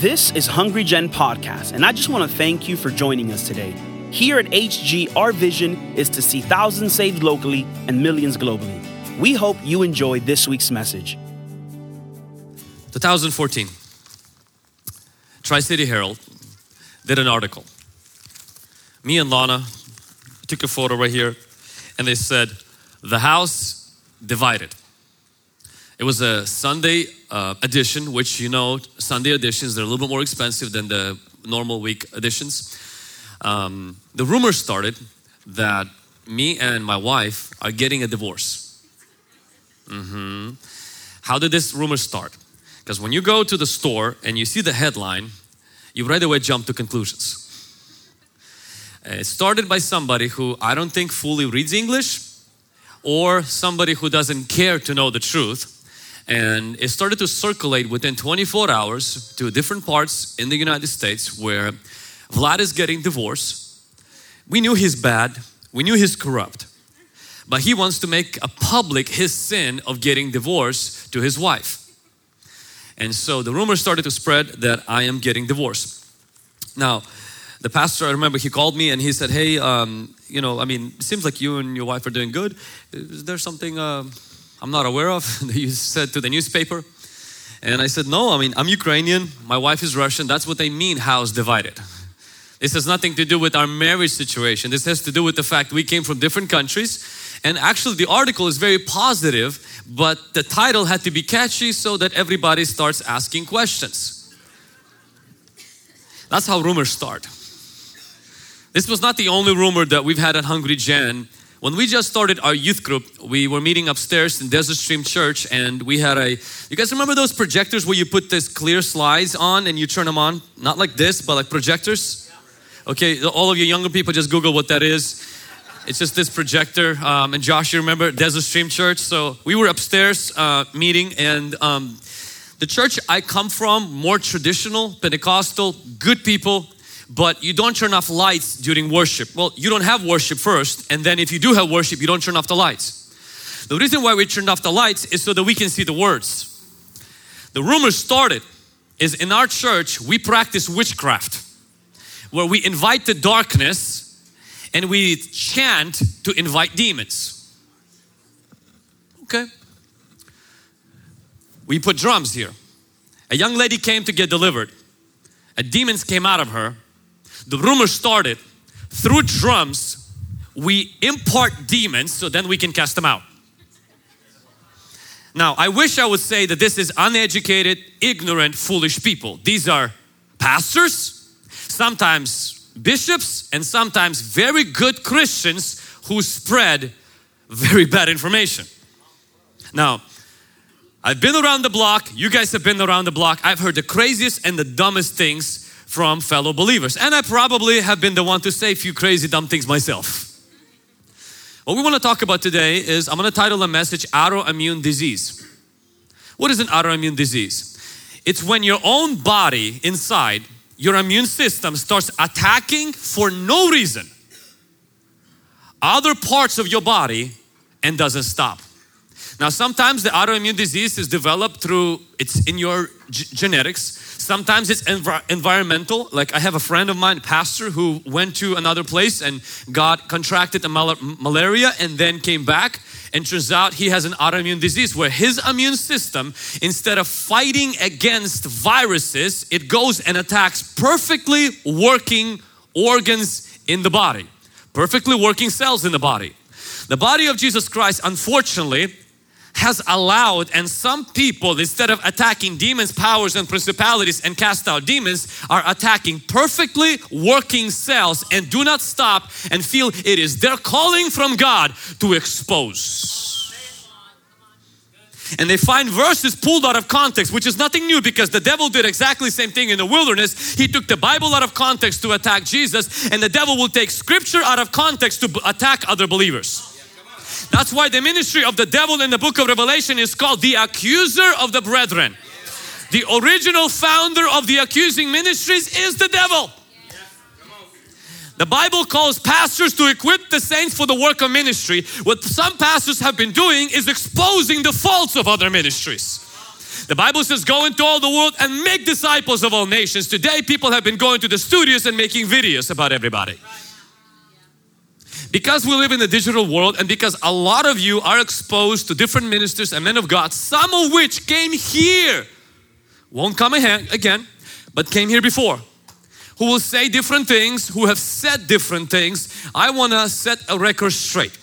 This is Hungry Gen Podcast, and I just want to thank you for joining us today. Here at HG, our vision is to see thousands saved locally and millions globally. We hope you enjoy this week's message. 2014, Tri City Herald did an article. Me and Lana took a photo right here, and they said, The house divided. It was a Sunday uh, edition, which you know, Sunday editions, they're a little bit more expensive than the normal week editions. Um, the rumor started that me and my wife are getting a divorce. Mm-hmm. How did this rumor start? Because when you go to the store and you see the headline, you right away jump to conclusions. It started by somebody who I don't think fully reads English or somebody who doesn't care to know the truth and it started to circulate within 24 hours to different parts in the United States where Vlad is getting divorced. We knew he's bad, we knew he's corrupt, but he wants to make a public his sin of getting divorced to his wife. And so the rumor started to spread that I am getting divorced. Now, the pastor, I remember he called me and he said, Hey, um, you know, I mean, it seems like you and your wife are doing good. Is there something uh, I'm not aware of you said to the newspaper? And I said, No, I mean, I'm Ukrainian, my wife is Russian. That's what they mean, house divided. This has nothing to do with our marriage situation. This has to do with the fact we came from different countries. And actually, the article is very positive, but the title had to be catchy so that everybody starts asking questions. That's how rumors start. This was not the only rumor that we've had at Hungry Gen when we just started our youth group, we were meeting upstairs in Desert Stream Church and we had a, you guys remember those projectors where you put this clear slides on and you turn them on? Not like this, but like projectors? Okay, all of you younger people just Google what that is. It's just this projector. Um, and Josh, you remember Desert Stream Church? So we were upstairs uh, meeting and um, the church I come from, more traditional, Pentecostal, good people, but you don't turn off lights during worship. Well, you don't have worship first, and then if you do have worship, you don't turn off the lights. The reason why we turned off the lights is so that we can see the words. The rumor started is in our church, we practice witchcraft, where we invite the darkness and we chant to invite demons. Okay. We put drums here. A young lady came to get delivered. A demons came out of her the rumor started through drums, we impart demons so then we can cast them out. Now, I wish I would say that this is uneducated, ignorant, foolish people. These are pastors, sometimes bishops, and sometimes very good Christians who spread very bad information. Now, I've been around the block, you guys have been around the block. I've heard the craziest and the dumbest things from fellow believers. And I probably have been the one to say a few crazy dumb things myself. What we want to talk about today is I'm going to title the message autoimmune disease. What is an autoimmune disease? It's when your own body inside, your immune system starts attacking for no reason other parts of your body and doesn't stop. Now, sometimes the autoimmune disease is developed through it's in your genetics. Sometimes it's env environmental. Like I have a friend of mine, pastor, who went to another place and got contracted mal malaria and then came back. And turns out he has an autoimmune disease where his immune system, instead of fighting against viruses, it goes and attacks perfectly working organs in the body, perfectly working cells in the body. The body of Jesus Christ, unfortunately, has allowed and some people instead of attacking demons powers and principalities and cast out demons are attacking perfectly working cells and do not stop and feel it is their calling from God to expose and they find verses pulled out of context, which is nothing new because the devil did exactly the same thing in the wilderness. He took the Bible out of context to attack Jesus, and the devil will take scripture out of context to attack other believers. That's why the ministry of the devil in the book of Revelation is called the accuser of the brethren. The original founder of the accusing ministries is the devil. The Bible calls pastors to equip the saints for the work of ministry. What some pastors have been doing is exposing the faults of other ministries. The Bible says, Go into all the world and make disciples of all nations. Today, people have been going to the studios and making videos about everybody. Because we live in the digital world and because a lot of you are exposed to different ministers and men of God, some of which came here, won't come again, but came here before, who will say different things, who have said different things. I want to set a record straight.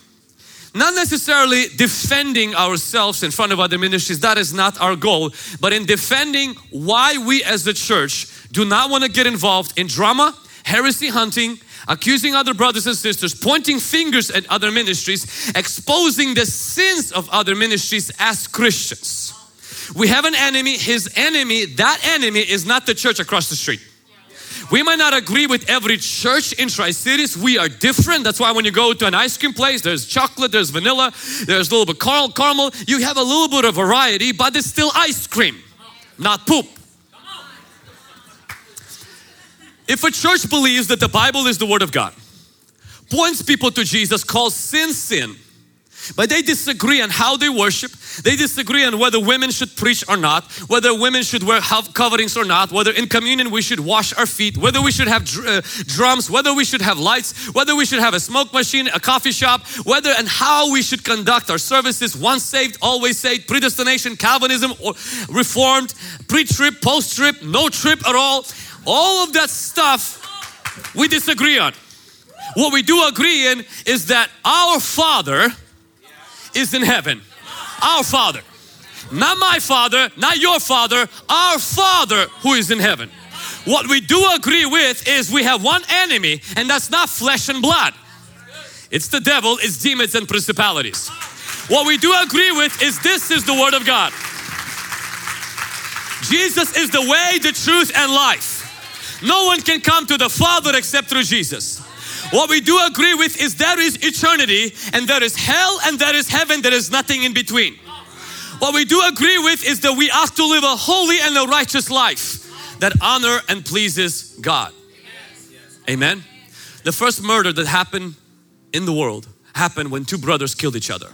Not necessarily defending ourselves in front of other ministries, that is not our goal, but in defending why we as a church do not want to get involved in drama, heresy hunting, accusing other brothers and sisters, pointing fingers at other ministries, exposing the sins of other ministries as Christians. We have an enemy, his enemy, that enemy is not the church across the street. We might not agree with every church in Tri Cities. We are different. That's why when you go to an ice cream place, there's chocolate, there's vanilla, there's a little bit caramel. caramel. You have a little bit of variety, but it's still ice cream, not poop. If a church believes that the Bible is the Word of God, points people to Jesus, calls sin sin, but they disagree on how they worship. They disagree on whether women should preach or not, whether women should wear coverings or not, whether in communion we should wash our feet, whether we should have dr uh, drums, whether we should have lights, whether we should have a smoke machine, a coffee shop, whether and how we should conduct our services, once saved, always saved, predestination, Calvinism, or reformed, pre-trip, post-trip, no trip at all. All of that stuff we disagree on. What we do agree in is that our Father is in heaven. Our Father. Not my Father, not your Father, our Father who is in heaven. What we do agree with is we have one enemy and that's not flesh and blood. It's the devil, it's demons and principalities. What we do agree with is this is the Word of God. Jesus is the way, the truth and life. No one can come to the Father except through Jesus. What we do agree with is there is eternity and there is hell and there is heaven, there is nothing in between. What we do agree with is that we have to live a holy and a righteous life that honor and pleases God. Amen. The first murder that happened in the world happened when two brothers killed each other.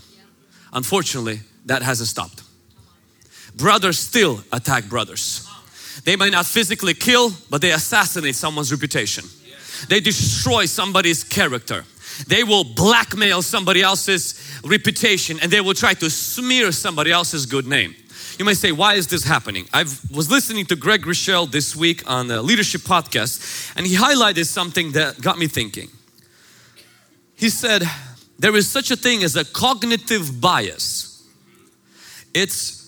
Unfortunately, that hasn't stopped. Brothers still attack brothers. They might not physically kill, but they assassinate someone's reputation. They destroy somebody's character. They will blackmail somebody else's reputation and they will try to smear somebody else's good name. You may say, why is this happening? I was listening to Craig Groeschel this week on the Leadership Podcast and he highlighted something that got me thinking. He said, there is such a thing as a cognitive bias. It's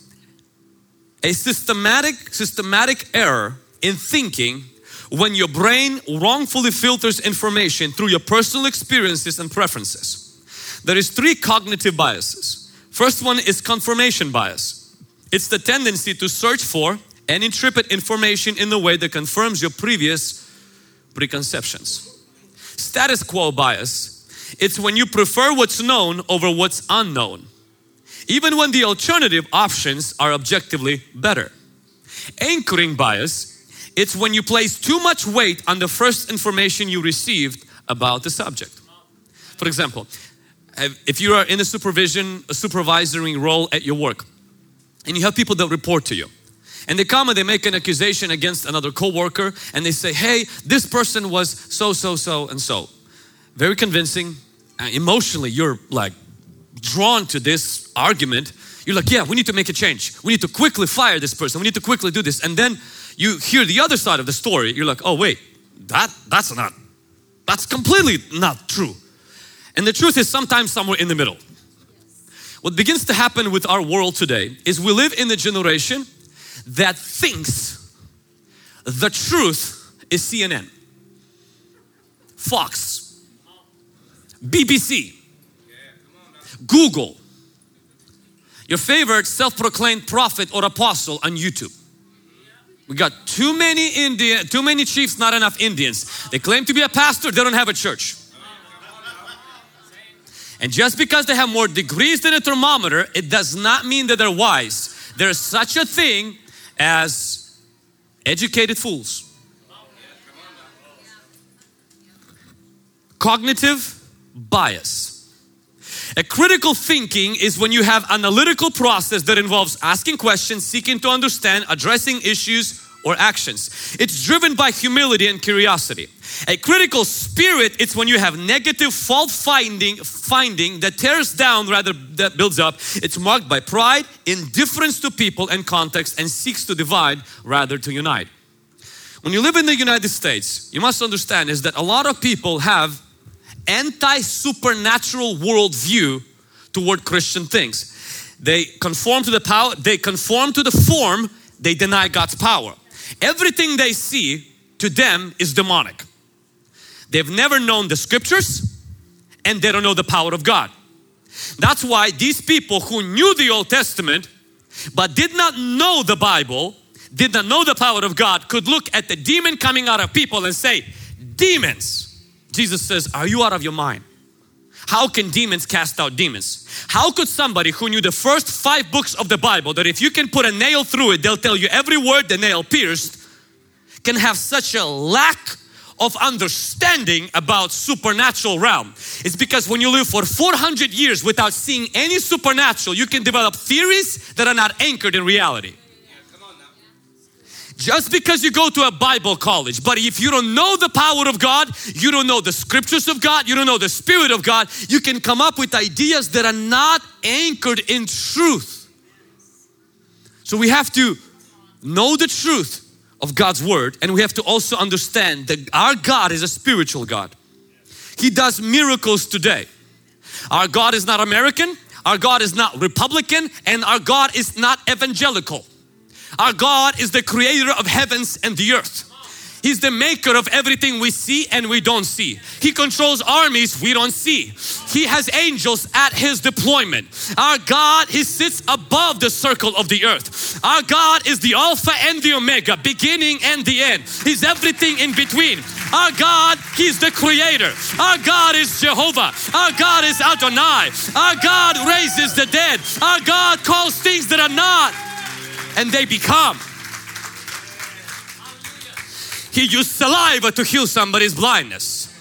a systematic, systematic error in thinking when your brain wrongfully filters information through your personal experiences and preferences. There is three cognitive biases. First one is confirmation bias. It's the tendency to search for and interpret information in a way that confirms your previous preconceptions. Status quo bias. It's when you prefer what's known over what's unknown. Even when the alternative options are objectively better. Anchoring bias it's when you place too much weight on the first information you received about the subject. For example, if you are in a supervision, a supervisory role at your work, and you have people that report to you, and they come and they make an accusation against another co-worker, and they say, hey, this person was so, so, so, and so. Very convincing. Uh, emotionally, you're like drawn to this argument. You're like, yeah, we need to make a change. We need to quickly fire this person. We need to quickly do this. And then you hear the other side of the story, you're like, oh wait, that that's not, that's completely not true. And the truth is sometimes somewhere in the middle. What begins to happen with our world today is we live in a generation that thinks the truth is CNN, Fox, BBC, Google, your favorite self-proclaimed prophet or apostle on YouTube. We got too many Indian, too many chiefs, not enough Indians. They claim to be a pastor, they don't have a church. And just because they have more degrees than a thermometer, it does not mean that they're wise. There's such a thing as educated fools. Cognitive bias. A critical thinking is when you have analytical process that involves asking questions, seeking to understand, addressing issues or actions. It's driven by humility and curiosity. A critical spirit it's when you have negative fault finding finding that tears down rather that builds up. It's marked by pride, indifference to people and context and seeks to divide rather to unite. When you live in the United States, you must understand is that a lot of people have anti-supernatural worldview toward Christian things. They conform to the power, they conform to the form, they deny God's power. Everything they see to them is demonic. They've never known the scriptures and they don't know the power of God. That's why these people who knew the Old Testament but did not know the Bible, did not know the power of God, could look at the demon coming out of people and say, Demons. Jesus says, Are you out of your mind? How can demons cast out demons? How could somebody who knew the first five books of the Bible, that if you can put a nail through it, they'll tell you every word the nail pierced, can have such a lack of understanding about supernatural realm. It's because when you live for 400 years without seeing any supernatural, you can develop theories that are not anchored in reality. Just because you go to a Bible college, but if you don't know the power of God, you don't know the scriptures of God, you don't know the Spirit of God, you can come up with ideas that are not anchored in truth. So we have to know the truth of God's Word and we have to also understand that our God is a spiritual God. He does miracles today. Our God is not American, our God is not Republican, and our God is not evangelical. Our God is the creator of heavens and the earth. He's the maker of everything we see and we don't see. He controls armies we don't see. He has angels at His deployment. Our God, He sits above the circle of the earth. Our God is the Alpha and the Omega, beginning and the end. He's everything in between. Our God, He's the Creator. Our God is Jehovah. Our God is Adonai. Our God raises the dead. Our God calls things that are not and they become. He used saliva to heal somebody's blindness.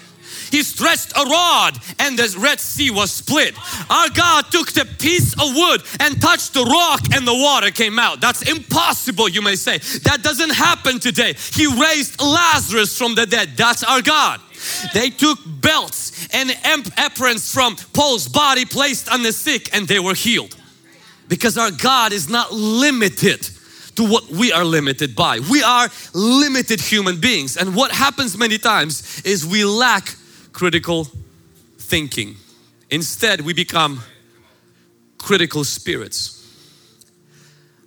He stretched a rod and the Red Sea was split. Our God took the piece of wood and touched the rock and the water came out. That's impossible, you may say. That doesn't happen today. He raised Lazarus from the dead. That's our God. They took belts and aprons from Paul's body, placed on the sick, and they were healed. Because our God is not limited to what we are limited by. We are limited human beings. And what happens many times is we lack critical thinking. Instead, we become critical spirits.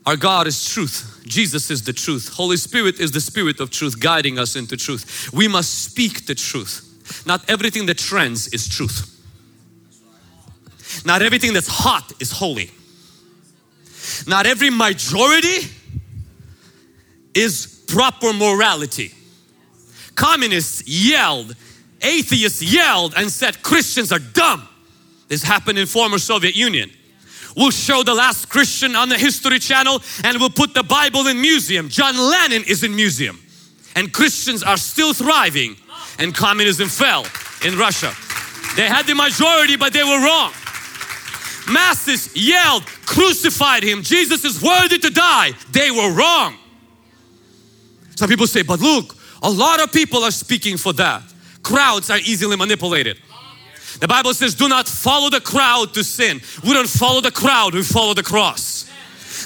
Our God is truth. Jesus is the truth. Holy Spirit is the spirit of truth guiding us into truth. We must speak the truth. Not everything that trends is truth. Not everything that's hot is holy. Not every majority is proper morality. Communists yelled, atheists yelled and said Christians are dumb. This happened in former Soviet Union. We'll show the last Christian on the History Channel and we'll put the Bible in museum. John Lennon is in museum. And Christians are still thriving and communism fell in Russia. They had the majority but they were wrong masses yelled, crucified him. Jesus is worthy to die. They were wrong. Some people say, but look, a lot of people are speaking for that. Crowds are easily manipulated. The Bible says, do not follow the crowd to sin. We don't follow the crowd, we follow the cross.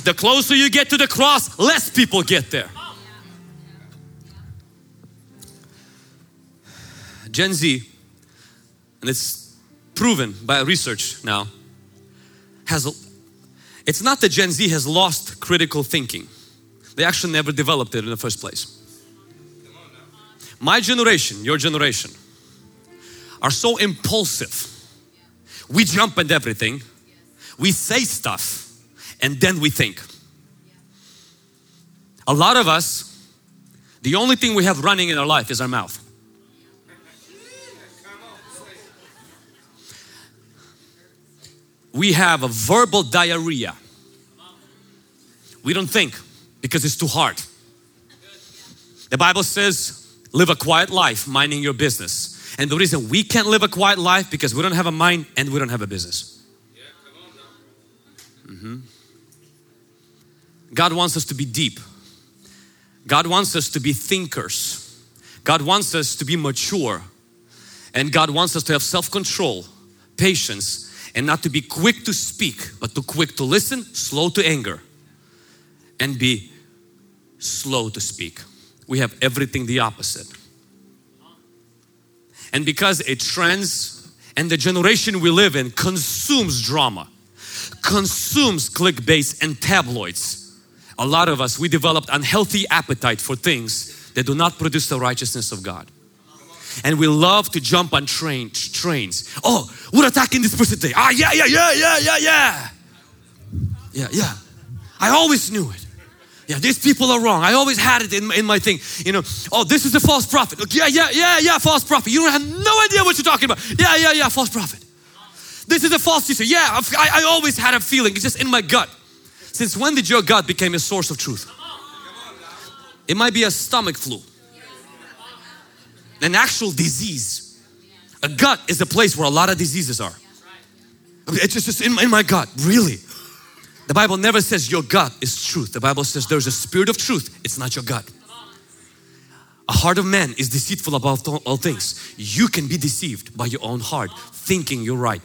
The closer you get to the cross, less people get there. Gen Z, and it's proven by research now, has, it's not that Gen Z has lost critical thinking. They actually never developed it in the first place. My generation, your generation, are so impulsive. We jump at everything, we say stuff, and then we think. A lot of us, the only thing we have running in our life is our mouth. We have a verbal diarrhea. We don't think because it's too hard. The Bible says, live a quiet life, minding your business. And the reason we can't live a quiet life because we don't have a mind and we don't have a business. Mm-hmm. God wants us to be deep. God wants us to be thinkers. God wants us to be mature. And God wants us to have self control, patience, and not to be quick to speak, but to quick to listen, slow to anger, and be slow to speak. We have everything the opposite. And because it trends and the generation we live in consumes drama, consumes clickbait and tabloids, a lot of us, we developed unhealthy appetite for things that do not produce the righteousness of God. And we love to jump on train, trains. Oh, we're attacking this person today. Ah, yeah, yeah, yeah, yeah, yeah, yeah. Yeah, yeah. I always knew it. Yeah, these people are wrong. I always had it in, in my thing. You know, oh, this is a false prophet. Yeah, yeah, yeah, yeah, false prophet. You don't have no idea what you're talking about. Yeah, yeah, yeah, false prophet. This is a false teacher. Yeah, I, I always had a feeling. It's just in my gut. Since when did your gut become a source of truth? It might be a stomach flu, an actual disease. A gut is a place where a lot of diseases are. It's just in, in my gut, really. The Bible never says your gut is truth. The Bible says there's a spirit of truth, it's not your gut. A heart of man is deceitful about all things. You can be deceived by your own heart, thinking you're right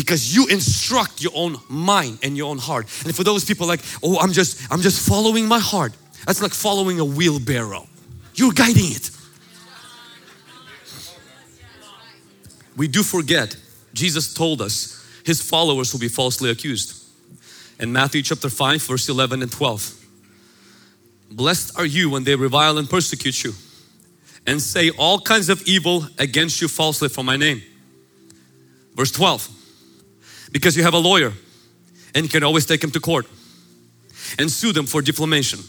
because you instruct your own mind and your own heart. And for those people like, oh, I'm just, I'm just following my heart. That's like following a wheelbarrow. You're guiding it. We do forget, Jesus told us his followers will be falsely accused. In Matthew chapter 5, verse 11 and 12. Blessed are you when they revile and persecute you and say all kinds of evil against you falsely for my name. Verse 12 because you have a lawyer and you can always take him to court and sue them for defamation.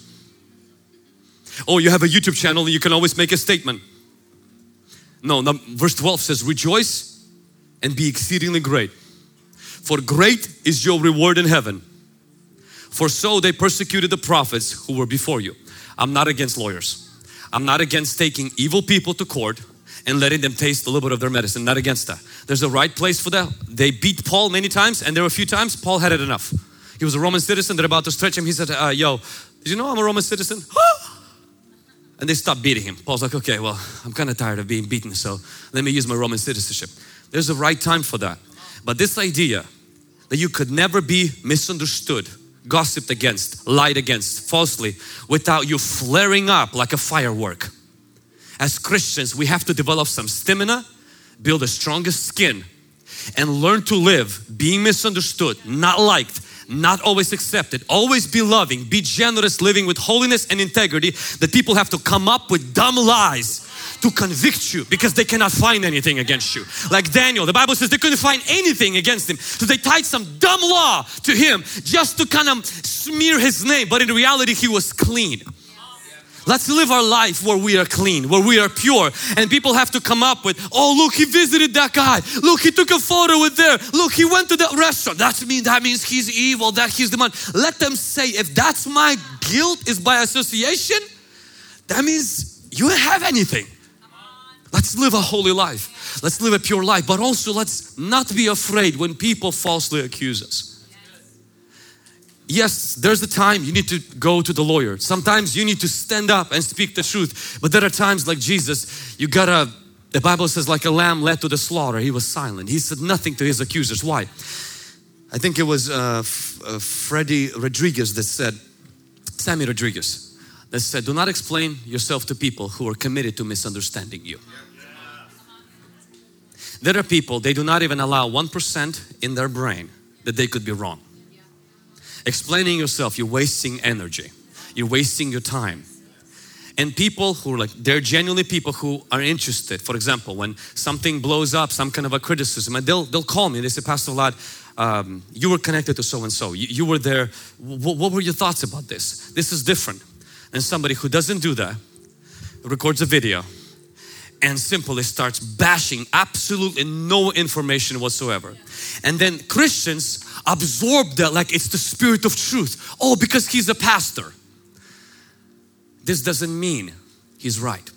Oh, you have a YouTube channel and you can always make a statement. No, no, verse 12 says, Rejoice and be exceedingly great, for great is your reward in heaven. For so they persecuted the prophets who were before you. I'm not against lawyers. I'm not against taking evil people to court and letting them taste a little bit of their medicine. Not against that. There's a right place for that. They beat Paul many times, and there were a few times Paul had it enough. He was a Roman citizen. They're about to stretch him. He said, uh, "Yo, did you know I'm a Roman citizen?" and they stopped beating him. Paul's like, "Okay, well, I'm kind of tired of being beaten, so let me use my Roman citizenship." There's a right time for that. But this idea that you could never be misunderstood, gossiped against, lied against falsely without you flaring up like a firework as Christians, we have to develop some stamina, build a stronger skin, and learn to live being misunderstood, not liked, not always accepted, always be loving, be generous, living with holiness and integrity. That people have to come up with dumb lies to convict you because they cannot find anything against you. Like Daniel, the Bible says they couldn't find anything against him. So they tied some dumb law to him just to kind of smear his name. But in reality, he was clean. Let's live our life where we are clean, where we are pure. And people have to come up with, oh, look, he visited that guy. Look, he took a photo with there. Look, he went to that restaurant. That's mean that means he's evil, that he's the man. Let them say, if that's my guilt is by association, that means you don't have anything. Let's live a holy life. Let's live a pure life, but also let's not be afraid when people falsely accuse us yes, there's a time you need to go to the lawyer. Sometimes you need to stand up and speak the truth. But there are times like Jesus, you gotta, the Bible says, like a lamb led to the slaughter, he was silent. He said nothing to his accusers. Why? I think it was uh, uh, Freddie Rodriguez that said, Sammy Rodriguez, that said, Do not explain yourself to people who are committed to misunderstanding you. There are people, they do not even allow 1% in their brain that they could be wrong. Explaining yourself, you're wasting energy. You're wasting your time. And people who are like, they're genuinely people who are interested. For example, when something blows up, some kind of a criticism, and they'll, they'll call me they say, Pastor Vlad, um, you were connected to so and so. You were there. W- what were your thoughts about this? This is different. And somebody who doesn't do that records a video and simply starts bashing absolutely no information whatsoever. And then Christians absorb that like it's the spirit of truth. Oh, because he's a pastor. This doesn't mean he's right.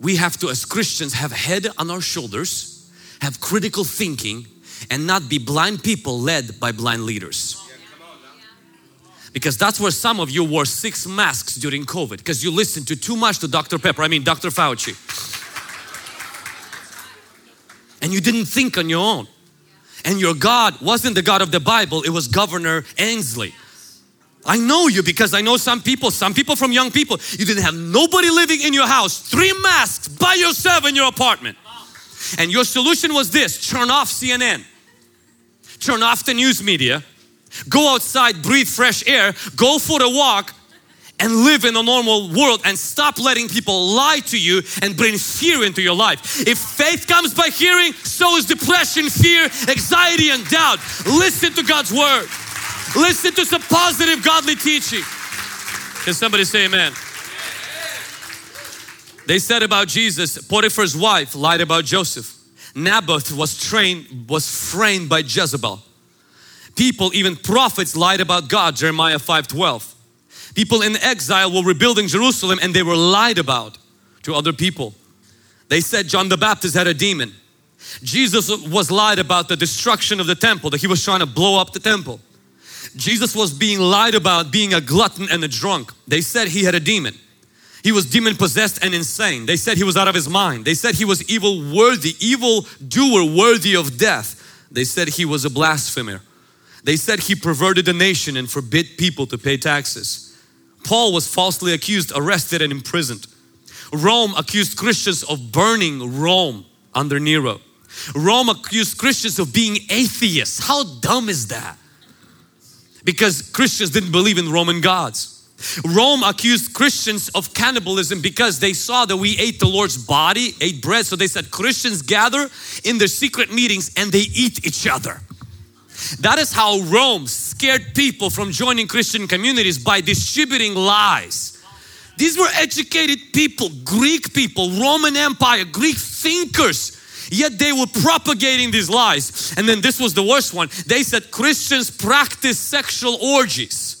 We have to, as Christians, have head on our shoulders, have critical thinking, and not be blind people led by blind leaders. Because that's where some of you wore six masks during COVID because you listened to too much to Dr. Pepper, I mean Dr. Fauci. And you didn't think on your own. And your God wasn't the God of the Bible, it was Governor Inslee. I know you because I know some people, some people from young people, you didn't have nobody living in your house, three masks by yourself in your apartment. And your solution was this turn off CNN, turn off the news media, go outside, breathe fresh air, go for a walk, and live in a normal world and stop letting people lie to you and bring fear into your life. If faith comes by hearing, so is depression, fear, anxiety, and doubt. Listen to God's word. Listen to some positive godly teaching. Can somebody say amen? They said about Jesus, Potiphar's wife lied about Joseph. Naboth was trained, was framed by Jezebel. People, even prophets, lied about God, Jeremiah 5:12. People in exile were rebuilding Jerusalem and they were lied about to other people. They said John the Baptist had a demon. Jesus was lied about the destruction of the temple, that he was trying to blow up the temple. Jesus was being lied about being a glutton and a drunk. They said he had a demon. He was demon possessed and insane. They said he was out of his mind. They said he was evil worthy, evil doer worthy of death. They said he was a blasphemer. They said he perverted the nation and forbid people to pay taxes. Paul was falsely accused, arrested, and imprisoned. Rome accused Christians of burning Rome under Nero. Rome accused Christians of being atheists. How dumb is that? Because Christians didn't believe in Roman gods. Rome accused Christians of cannibalism because they saw that we ate the Lord's body, ate bread. So they said Christians gather in their secret meetings and they eat each other. That is how Rome scared people from joining Christian communities by distributing lies. These were educated people, Greek people, Roman Empire, Greek thinkers. Yet they were propagating these lies. And then this was the worst one. They said Christians practice sexual orgies.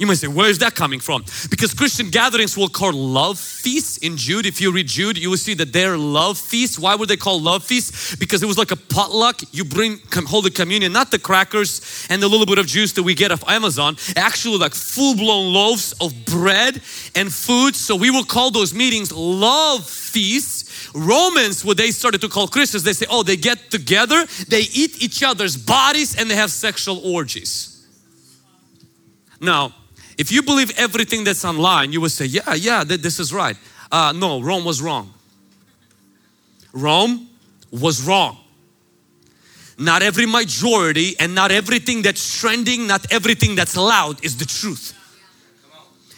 You might say, where is that coming from? Because Christian gatherings were called love feasts in Jude. If you read Jude, you will see that they're love feasts. Why were they called love feasts? Because it was like a potluck. You bring Holy Communion, not the crackers and the little bit of juice that we get off Amazon, actually like full blown loaves of bread and food. So we will call those meetings love feasts. Romans, what they started to call Christians, they say, oh, they get together, they eat each other's bodies, and they have sexual orgies. Now, if you believe everything that's online, you would say, yeah, yeah, th- this is right. Uh, no, Rome was wrong. Rome was wrong. Not every majority and not everything that's trending, not everything that's loud is the truth.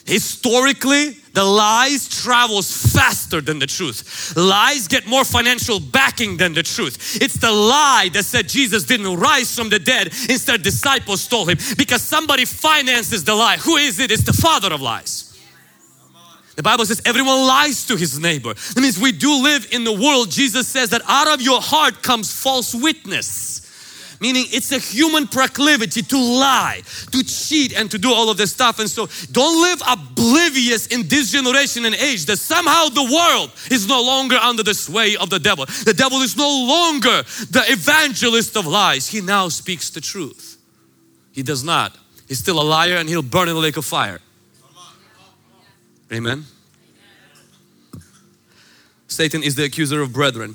Historically, the lies travels faster than the truth. Lies get more financial backing than the truth. It's the lie that said Jesus didn't rise from the dead. Instead, disciples stole him because somebody finances the lie. Who is it? It's the father of lies. The Bible says everyone lies to his neighbor. That means we do live in the world. Jesus says that out of your heart comes false witness meaning it's a human proclivity to lie, to cheat, and to do all of this stuff. And so don't live oblivious in this generation and age that somehow the world is no longer under the sway of the devil. The devil is no longer the evangelist of lies. He now speaks the truth. He does not. He's still a liar and he'll burn in the lake of fire. Amen. Satan is the accuser of brethren.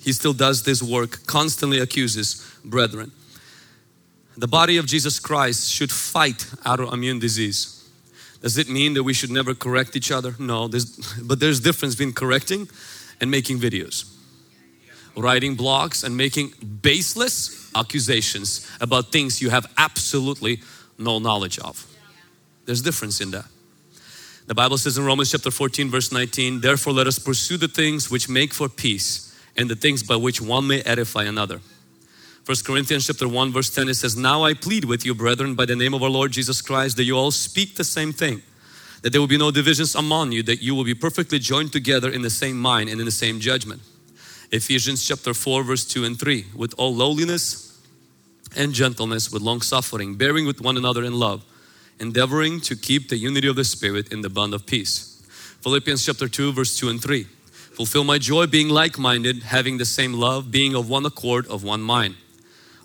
He still does this work, constantly accuses brethren. The body of Jesus Christ should fight autoimmune disease. Does it mean that we should never correct each other? No, there's, but there's difference between correcting and making videos. Writing blogs and making baseless accusations about things you have absolutely no knowledge of. There's difference in that. The Bible says in Romans chapter 14 verse 19, therefore let us pursue the things which make for peace and the things by which one may edify another. First Corinthians chapter 1 verse 10 it says, Now I plead with you brethren by the name of our Lord Jesus Christ that you all speak the same thing, that there will be no divisions among you, that you will be perfectly joined together in the same mind and in the same judgment. Ephesians chapter 4 verse 2 and 3, with all lowliness and gentleness, with long suffering, bearing with one another in love, endeavoring to keep the unity of the Spirit in the bond of peace. Philippians chapter 2 verse 2 and 3, Fulfill my joy being like minded, having the same love, being of one accord, of one mind.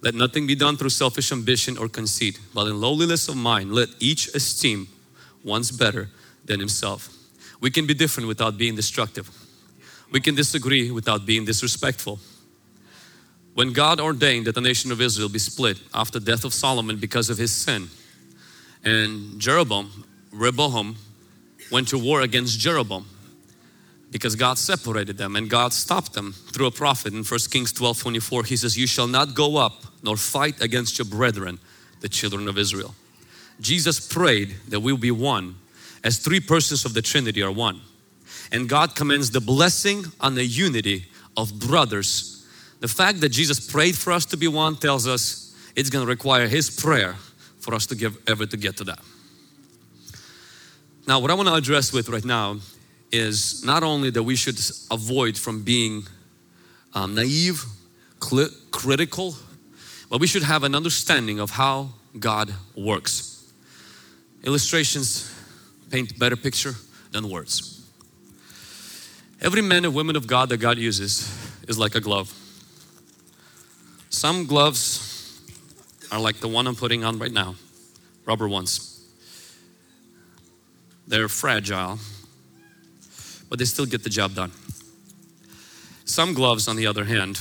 Let nothing be done through selfish ambition or conceit, but in lowliness of mind, let each esteem one's better than himself. We can be different without being destructive. We can disagree without being disrespectful. When God ordained that the nation of Israel be split after the death of Solomon because of his sin, and Jeroboam, Rehoboam, went to war against Jeroboam because God separated them and God stopped them through a prophet in 1 Kings 12 24. He says, You shall not go up nor fight against your brethren, the children of Israel. Jesus prayed that we'll be one as three persons of the Trinity are one. And God commends the blessing on the unity of brothers. The fact that Jesus prayed for us to be one tells us it's going to require His prayer for us to give, ever to get to that. Now, what I want to address with right now is not only that we should avoid from being um, naive, cl- critical, but we should have an understanding of how God works. Illustrations paint better picture than words. Every man and woman of God that God uses is like a glove. Some gloves are like the one I'm putting on right now, rubber ones. They're fragile, but they still get the job done. Some gloves, on the other hand,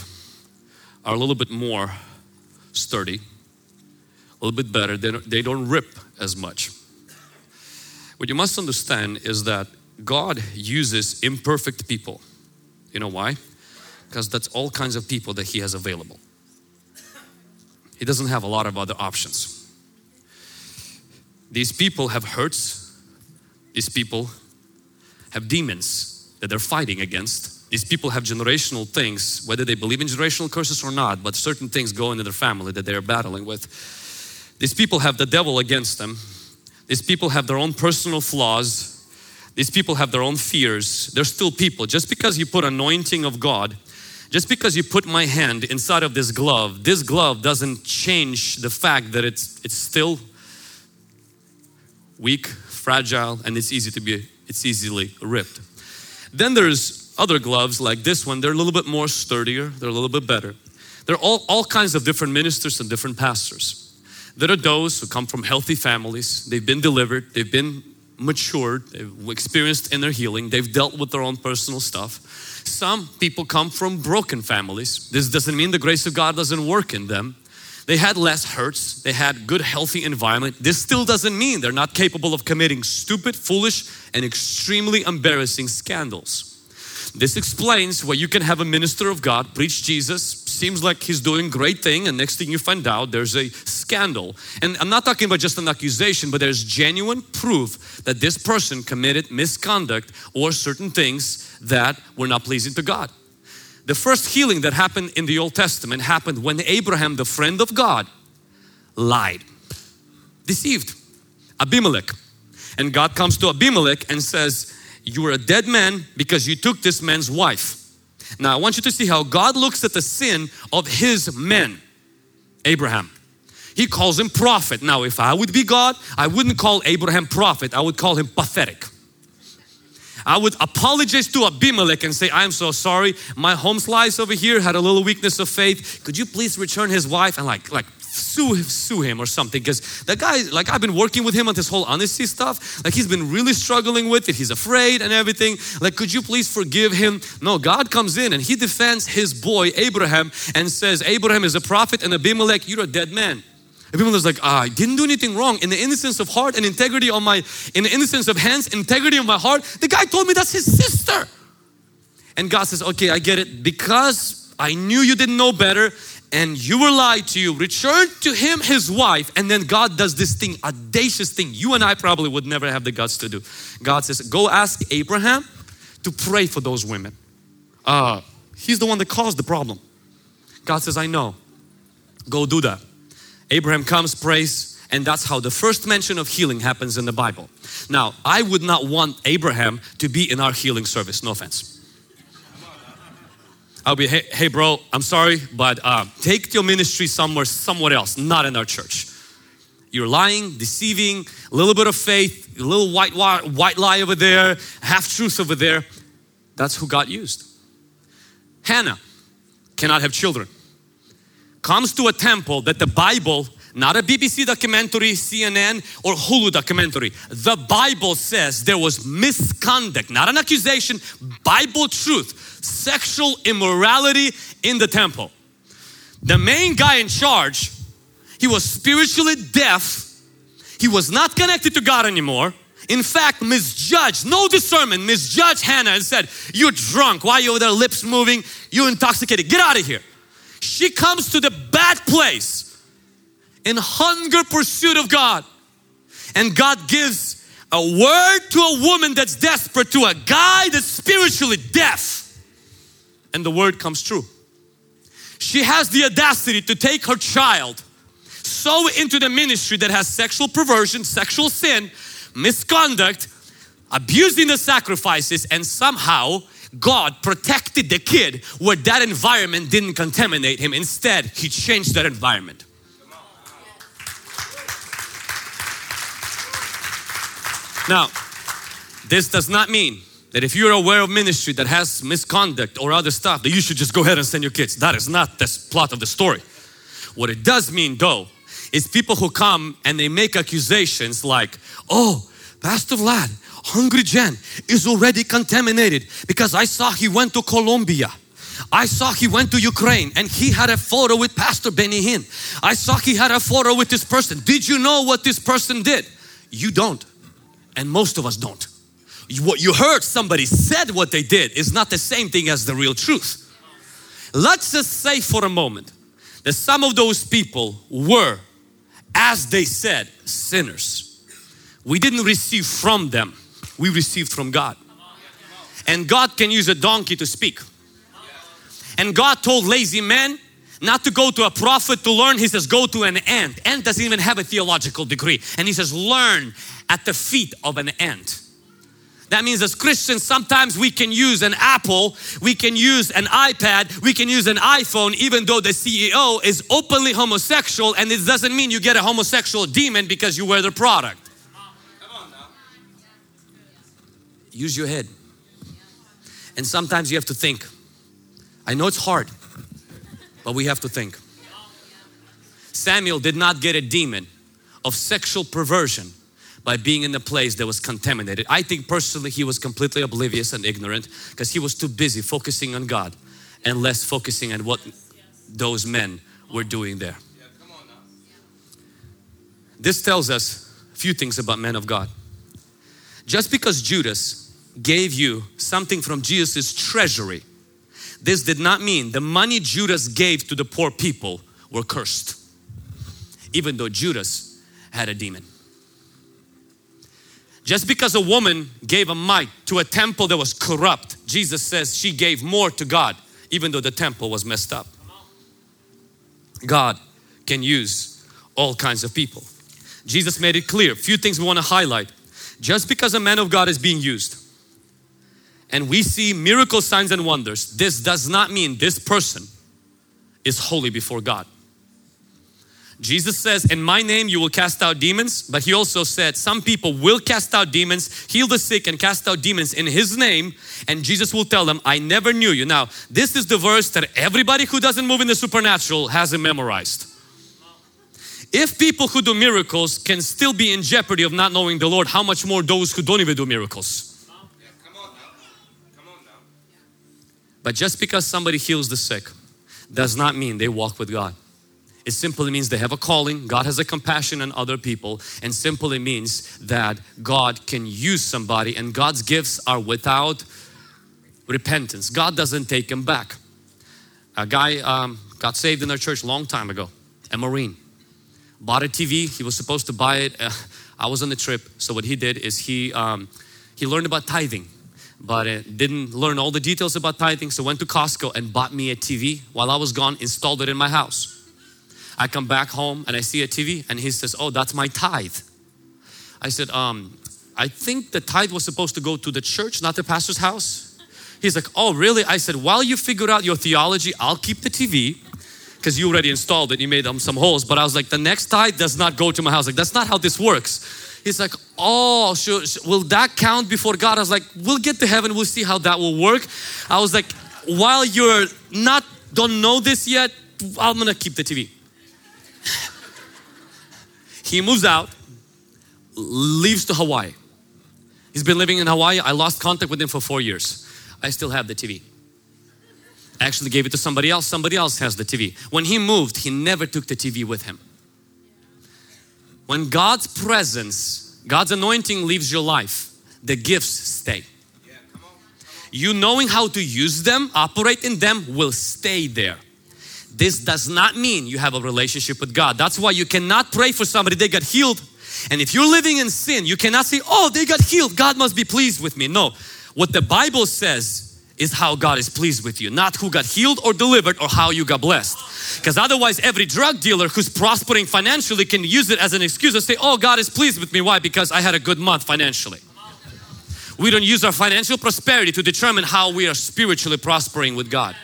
are a little bit more sturdy, a little bit better. They don't, they don't rip as much. What you must understand is that God uses imperfect people. You know why? Because that's all kinds of people that He has available. He doesn't have a lot of other options. These people have hurts, these people have demons that they're fighting against. These people have generational things, whether they believe in generational curses or not, but certain things go into their family that they're battling with. These people have the devil against them. These people have their own personal flaws. These people have their own fears. They're still people. Just because you put anointing of God, just because you put my hand inside of this glove, this glove doesn't change the fact that it's it's still weak, fragile, and it's easy to be it's easily ripped. Then there's other gloves like this one. They're a little bit more sturdier. They're a little bit better. There are all, all kinds of different ministers and different pastors. There are those who come from healthy families. They've been delivered. They've been matured. They've experienced inner healing. They've dealt with their own personal stuff. Some people come from broken families. This doesn't mean the grace of God doesn't work in them. They had less hurts. They had good, healthy environment. This still doesn't mean they're not capable of committing stupid, foolish, and extremely embarrassing scandals. This explains why you can have a minister of God preach Jesus, seems like he's doing great thing, and next thing you find out there's a scandal. And I'm not talking about just an accusation, but there's genuine proof that this person committed misconduct or certain things that were not pleasing to God. The first healing that happened in the Old Testament happened when Abraham, the friend of God, lied, deceived Abimelech. And God comes to Abimelech and says, You are a dead man because you took this man's wife. Now, I want you to see how God looks at the sin of his men, Abraham. He calls him prophet. Now, if I would be God, I wouldn't call Abraham prophet, I would call him pathetic. I would apologize to Abimelech and say, I'm so sorry. My home slice over here had a little weakness of faith. Could you please return his wife and like, like sue, sue him or something? Because that guy, like I've been working with him on this whole honesty stuff. Like he's been really struggling with it. He's afraid and everything. Like, could you please forgive him? No, God comes in and he defends his boy Abraham and says, Abraham is a prophet and Abimelech, you're a dead man. Abimelech's like, ah, I didn't do anything wrong. In the innocence of heart and integrity of my, in the innocence of hands, integrity of my heart, the guy told me that's his sister. And God says, okay, I get it. Because I knew you didn't know better and you were lied to you, return to him his wife. And then God does this thing, audacious thing you and I probably would never have the guts to do. God says, go ask Abraham to pray for those women. Uh, he's the one that caused the problem. God says, I know. Go do that. Abraham comes, prays, and that's how the first mention of healing happens in the Bible. Now, I would not want Abraham to be in our healing service, no offense. I'll be, hey, hey bro, I'm sorry, but uh, take your ministry somewhere, somewhere else, not in our church. You're lying, deceiving, a little bit of faith, a little white, white lie over there, half truth over there. That's who God used. Hannah cannot have children. Comes to a temple that the Bible, not a BBC documentary, CNN, or Hulu documentary, the Bible says there was misconduct, not an accusation, Bible truth, sexual immorality in the temple. The main guy in charge, he was spiritually deaf, he was not connected to God anymore. In fact, misjudged, no discernment, misjudged Hannah and said, You're drunk. Why are you there, lips moving? You're intoxicated. Get out of here. She comes to the bad place in hunger pursuit of God. And God gives a word to a woman that's desperate to a guy that's spiritually deaf. And the word comes true. She has the audacity to take her child so into the ministry that has sexual perversion, sexual sin, misconduct, abusing the sacrifices, and somehow God protected the kid where that environment didn't contaminate him. Instead, He changed that environment. Now, this does not mean that if you're aware of ministry that has misconduct or other stuff, that you should just go ahead and send your kids. That is not the plot of the story. What it does mean, though, is people who come and they make accusations like, oh, Pastor Vlad, Hungry Gen is already contaminated because I saw he went to Colombia. I saw he went to Ukraine and he had a photo with Pastor Benny Hinn. I saw he had a photo with this person. Did you know what this person did? You don't. And most of us don't. What you heard somebody said what they did is not the same thing as the real truth. Let's just say for a moment that some of those people were, as they said, sinners. We didn't receive from them, we received from God. And God can use a donkey to speak. And God told lazy men not to go to a prophet to learn. He says, go to an ant. Ant doesn't even have a theological degree. And he says, learn at the feet of an ant. That means as Christians, sometimes we can use an Apple, we can use an iPad, we can use an iPhone, even though the CEO is openly homosexual, and it doesn't mean you get a homosexual demon because you wear the product. Use your head. And sometimes you have to think. I know it's hard, but we have to think. Samuel did not get a demon of sexual perversion by being in a place that was contaminated. I think personally he was completely oblivious and ignorant because he was too busy focusing on God and less focusing on what those men were doing there. This tells us a few things about men of God. Just because Judas gave you something from Jesus' treasury, this did not mean the money Judas gave to the poor people were cursed, even though Judas had a demon. Just because a woman gave a mite to a temple that was corrupt, Jesus says she gave more to God, even though the temple was messed up. God can use all kinds of people. Jesus made it clear. Few things we want to highlight. Just because a man of God is being used and we see miracle signs and wonders, this does not mean this person is holy before God. Jesus says, In my name you will cast out demons, but he also said, Some people will cast out demons, heal the sick, and cast out demons in his name, and Jesus will tell them, I never knew you. Now, this is the verse that everybody who doesn't move in the supernatural has it memorized. If people who do miracles can still be in jeopardy of not knowing the Lord, how much more those who don't even do miracles? But just because somebody heals the sick does not mean they walk with God. It simply means they have a calling. God has a compassion on other people, and simply means that God can use somebody, and God's gifts are without repentance. God doesn't take them back. A guy um, got saved in our church a long time ago, a Marine. Bought a TV. He was supposed to buy it. Uh, I was on the trip, so what he did is he um, he learned about tithing, but uh, didn't learn all the details about tithing. So went to Costco and bought me a TV while I was gone. Installed it in my house. I come back home and I see a TV and he says, Oh, that's my tithe. I said, um, I think the tithe was supposed to go to the church, not the pastor's house. He's like, Oh, really? I said, While you figure out your theology, I'll keep the TV because you already installed it. You made them some holes. But I was like, The next tithe does not go to my house. Like, that's not how this works. He's like, Oh, sure, will that count before God? I was like, We'll get to heaven, we'll see how that will work. I was like, While you're not, don't know this yet, I'm gonna keep the TV. he moves out, leaves to Hawaii. He's been living in Hawaii. I lost contact with him for four years. I still have the TV. I actually gave it to somebody else. Somebody else has the TV. When he moved, he never took the TV with him. When God's presence, God's anointing leaves your life, the gifts stay. You knowing how to use them, operate in them, will stay there. This does not mean you have a relationship with God. That's why you cannot pray for somebody, they got healed. And if you're living in sin, you cannot say, Oh, they got healed, God must be pleased with me. No, what the Bible says is how God is pleased with you, not who got healed or delivered or how you got blessed. Because otherwise, every drug dealer who's prospering financially can use it as an excuse and say, Oh, God is pleased with me. Why? Because I had a good month financially. We don't use our financial prosperity to determine how we are spiritually prospering with God.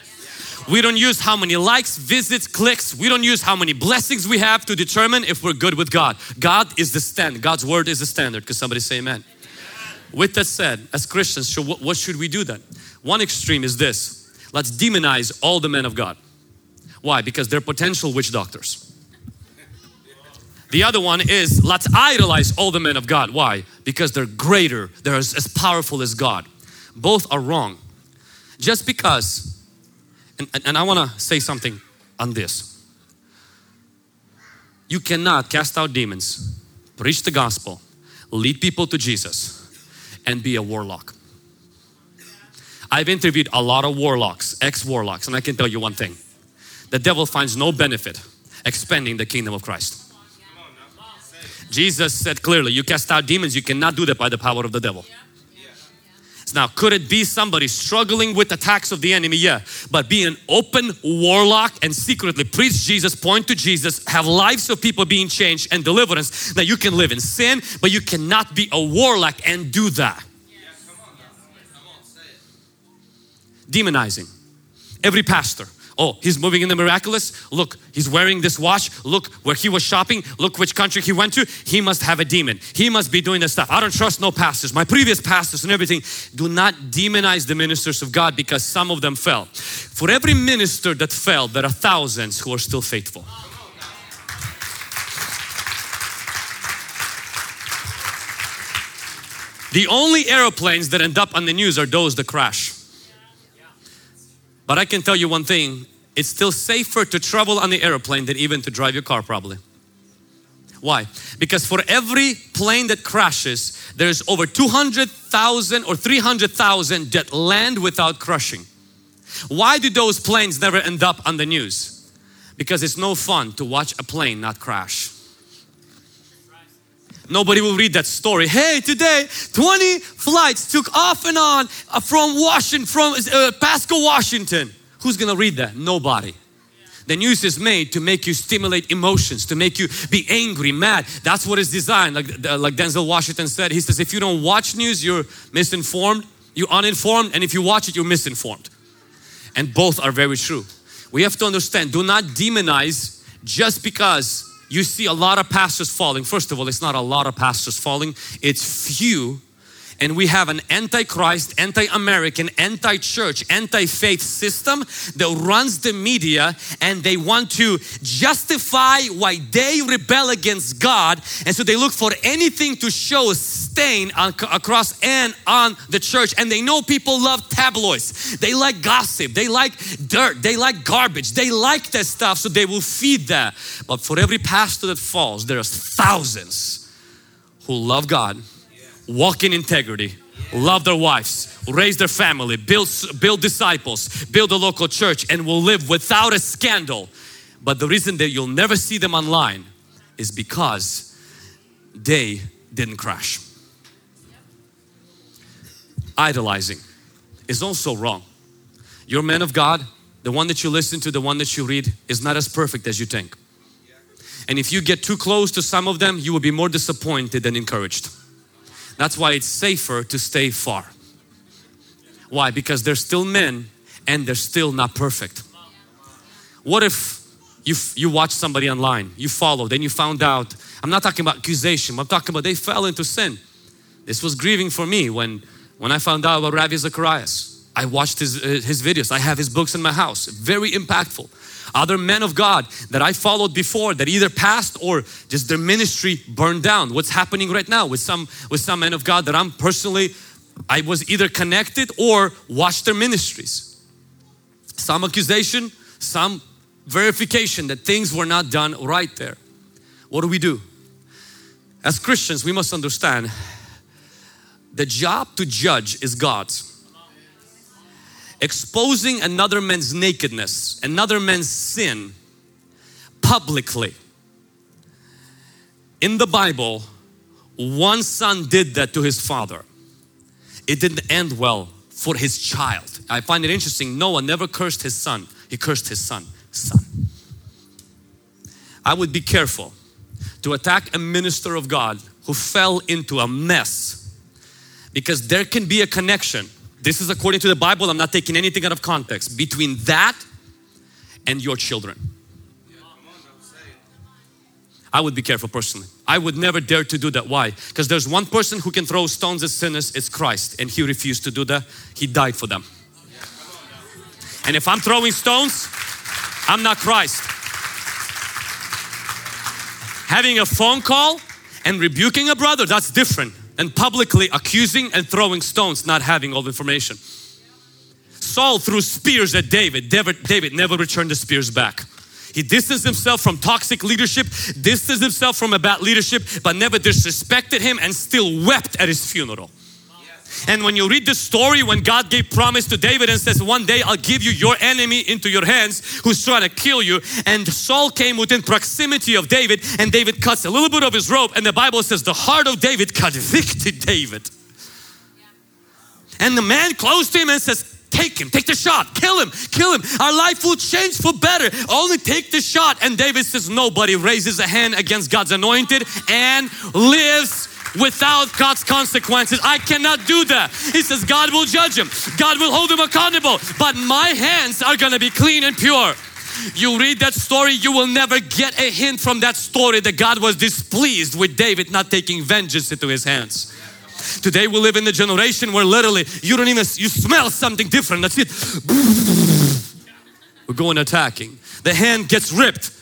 We don't use how many likes, visits, clicks. We don't use how many blessings we have to determine if we're good with God. God is the standard. God's word is the standard. Could somebody say amen? With that said, as Christians, so what, what should we do then? One extreme is this. Let's demonize all the men of God. Why? Because they're potential witch doctors. The other one is let's idolize all the men of God. Why? Because they're greater, they're as, as powerful as God. Both are wrong. Just because, and, and I want to say something on this. You cannot cast out demons, preach the gospel, lead people to Jesus, and be a warlock. I've interviewed a lot of warlocks, ex warlocks, and I can tell you one thing the devil finds no benefit expanding the kingdom of Christ. Jesus said clearly, you cast out demons, you cannot do that by the power of the devil. Now, could it be somebody struggling with attacks of the enemy? Yeah, but be an open warlock and secretly preach Jesus, point to Jesus, have lives of people being changed and deliverance. Now, you can live in sin, but you cannot be a warlock and do that. Demonizing every pastor, Oh, he's moving in the miraculous. Look, he's wearing this watch. Look where he was shopping. Look which country he went to. He must have a demon. He must be doing this stuff. I don't trust no pastors. My previous pastors and everything. Do not demonize the ministers of God because some of them fell. For every minister that fell, there are thousands who are still faithful. The only airplanes that end up on the news are those that crash. But I can tell you one thing it's still safer to travel on the airplane than even to drive your car, probably. Why? Because for every plane that crashes, there's over 200,000 or 300,000 that land without crushing. Why do those planes never end up on the news? Because it's no fun to watch a plane not crash. Nobody will read that story. Hey, today 20 flights took off and on uh, from Washington, from uh, Pasco, Washington. Who's gonna read that? Nobody. The news is made to make you stimulate emotions, to make you be angry, mad. That's what it's designed. Like, like Denzel Washington said, he says, if you don't watch news, you're misinformed, you're uninformed, and if you watch it, you're misinformed. And both are very true. We have to understand, do not demonize just because you see a lot of pastors falling. First of all, it's not a lot of pastors falling, it's few. And we have an anti-Christ, anti-American, anti-church, anti-faith system that runs the media and they want to justify why they rebel against God. And so they look for anything to show a stain on, across and on the church. And they know people love tabloids. They like gossip. They like dirt. They like garbage. They like that stuff. So they will feed that. But for every pastor that falls, there are thousands who love God walk in integrity, love their wives, raise their family, build, build disciples, build a local church, and will live without a scandal. But the reason that you'll never see them online is because they didn't crash. Idolizing is also wrong. Your man of God, the one that you listen to, the one that you read, is not as perfect as you think. And if you get too close to some of them, you will be more disappointed than encouraged. That's why it's safer to stay far. Why? Because they're still men and they're still not perfect. What if you, you watch somebody online, you follow, then you found out, I'm not talking about accusation, I'm talking about they fell into sin. This was grieving for me when, when I found out about Ravi Zacharias. I watched his, uh, his videos, I have his books in my house, very impactful. Other men of God that I followed before that either passed or just their ministry burned down. What's happening right now with some with some men of God that I'm personally I was either connected or watched their ministries. Some accusation, some verification that things were not done right there. What do we do? As Christians, we must understand the job to judge is God's. Exposing another man's nakedness, another man's sin publicly. In the Bible, one son did that to his father. It didn't end well for his child. I find it interesting. Noah never cursed his son, he cursed his son. Son. I would be careful to attack a minister of God who fell into a mess because there can be a connection. This is according to the Bible, I'm not taking anything out of context, between that and your children. I would be careful personally. I would never dare to do that. Why? Because there's one person who can throw stones at sinners, it's Christ, and He refused to do that. He died for them. And if I'm throwing stones, I'm not Christ. Having a phone call and rebuking a brother, that's different. And publicly accusing and throwing stones, not having all the information. Saul threw spears at David. David, David never returned the spears back. He distanced himself from toxic leadership, distanced himself from a bad leadership, but never disrespected him and still wept at his funeral. And when you read the story when God gave promise to David and says, one day I'll give you your enemy into your hands who's trying to kill you. And Saul came within proximity of David and David cuts a little bit of his robe and the Bible says the heart of David convicted David. And the man close to him and says, take him, take the shot, kill him, kill him. Our life will change for better. Only take the shot. And David says, nobody raises a hand against God's anointed and lives without God's consequences. I cannot do that. He says, God will judge him, God will hold him accountable, but my hands are gonna be clean and pure. You read that story, you will never get a hint from that story that God was displeased with David not taking vengeance into his hands. Today we live in the generation where literally you don't even, you smell something different, that's it. We're going attacking. The hand gets ripped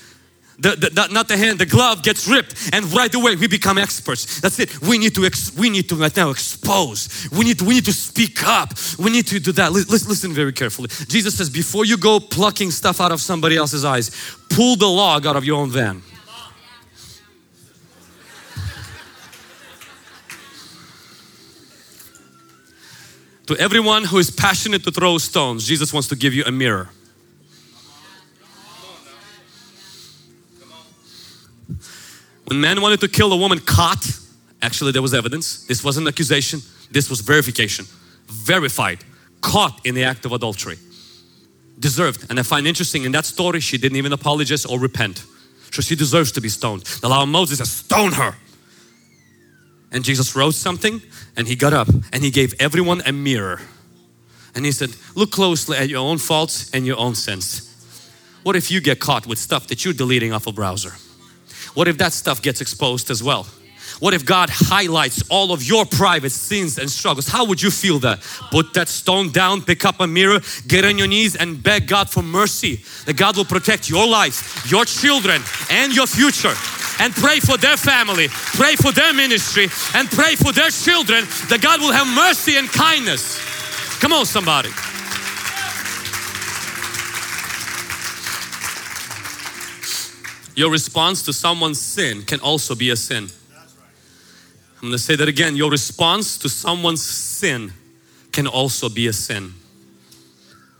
the, the, not the hand, the glove gets ripped and right away we become experts. That's it. We need to, ex, we need to right now expose. We need we need to speak up. We need to do that. Listen, listen very carefully. Jesus says, before you go plucking stuff out of somebody else's eyes, pull the log out of your own van. to everyone who is passionate to throw stones, Jesus wants to give you a mirror. When man wanted to kill a woman caught, actually there was evidence. This wasn't accusation. This was verification. Verified. Caught in the act of adultery. Deserved. And I find interesting in that story, she didn't even apologize or repent. So she deserves to be stoned. The law of Moses says, stone her. And Jesus wrote something and he got up and he gave everyone a mirror. And he said, look closely at your own faults and your own sins. What if you get caught with stuff that you're deleting off a browser? What if that stuff gets exposed as well? What if God highlights all of your private sins and struggles? How would you feel that? Put that stone down, pick up a mirror, get on your knees and beg God for mercy. That God will protect your life, your children and your future. And pray for their family, pray for their ministry and pray for their children that God will have mercy and kindness. Come on somebody. Your response to someone's sin can also be a sin. I'm going to say that again. Your response to someone's sin can also be a sin.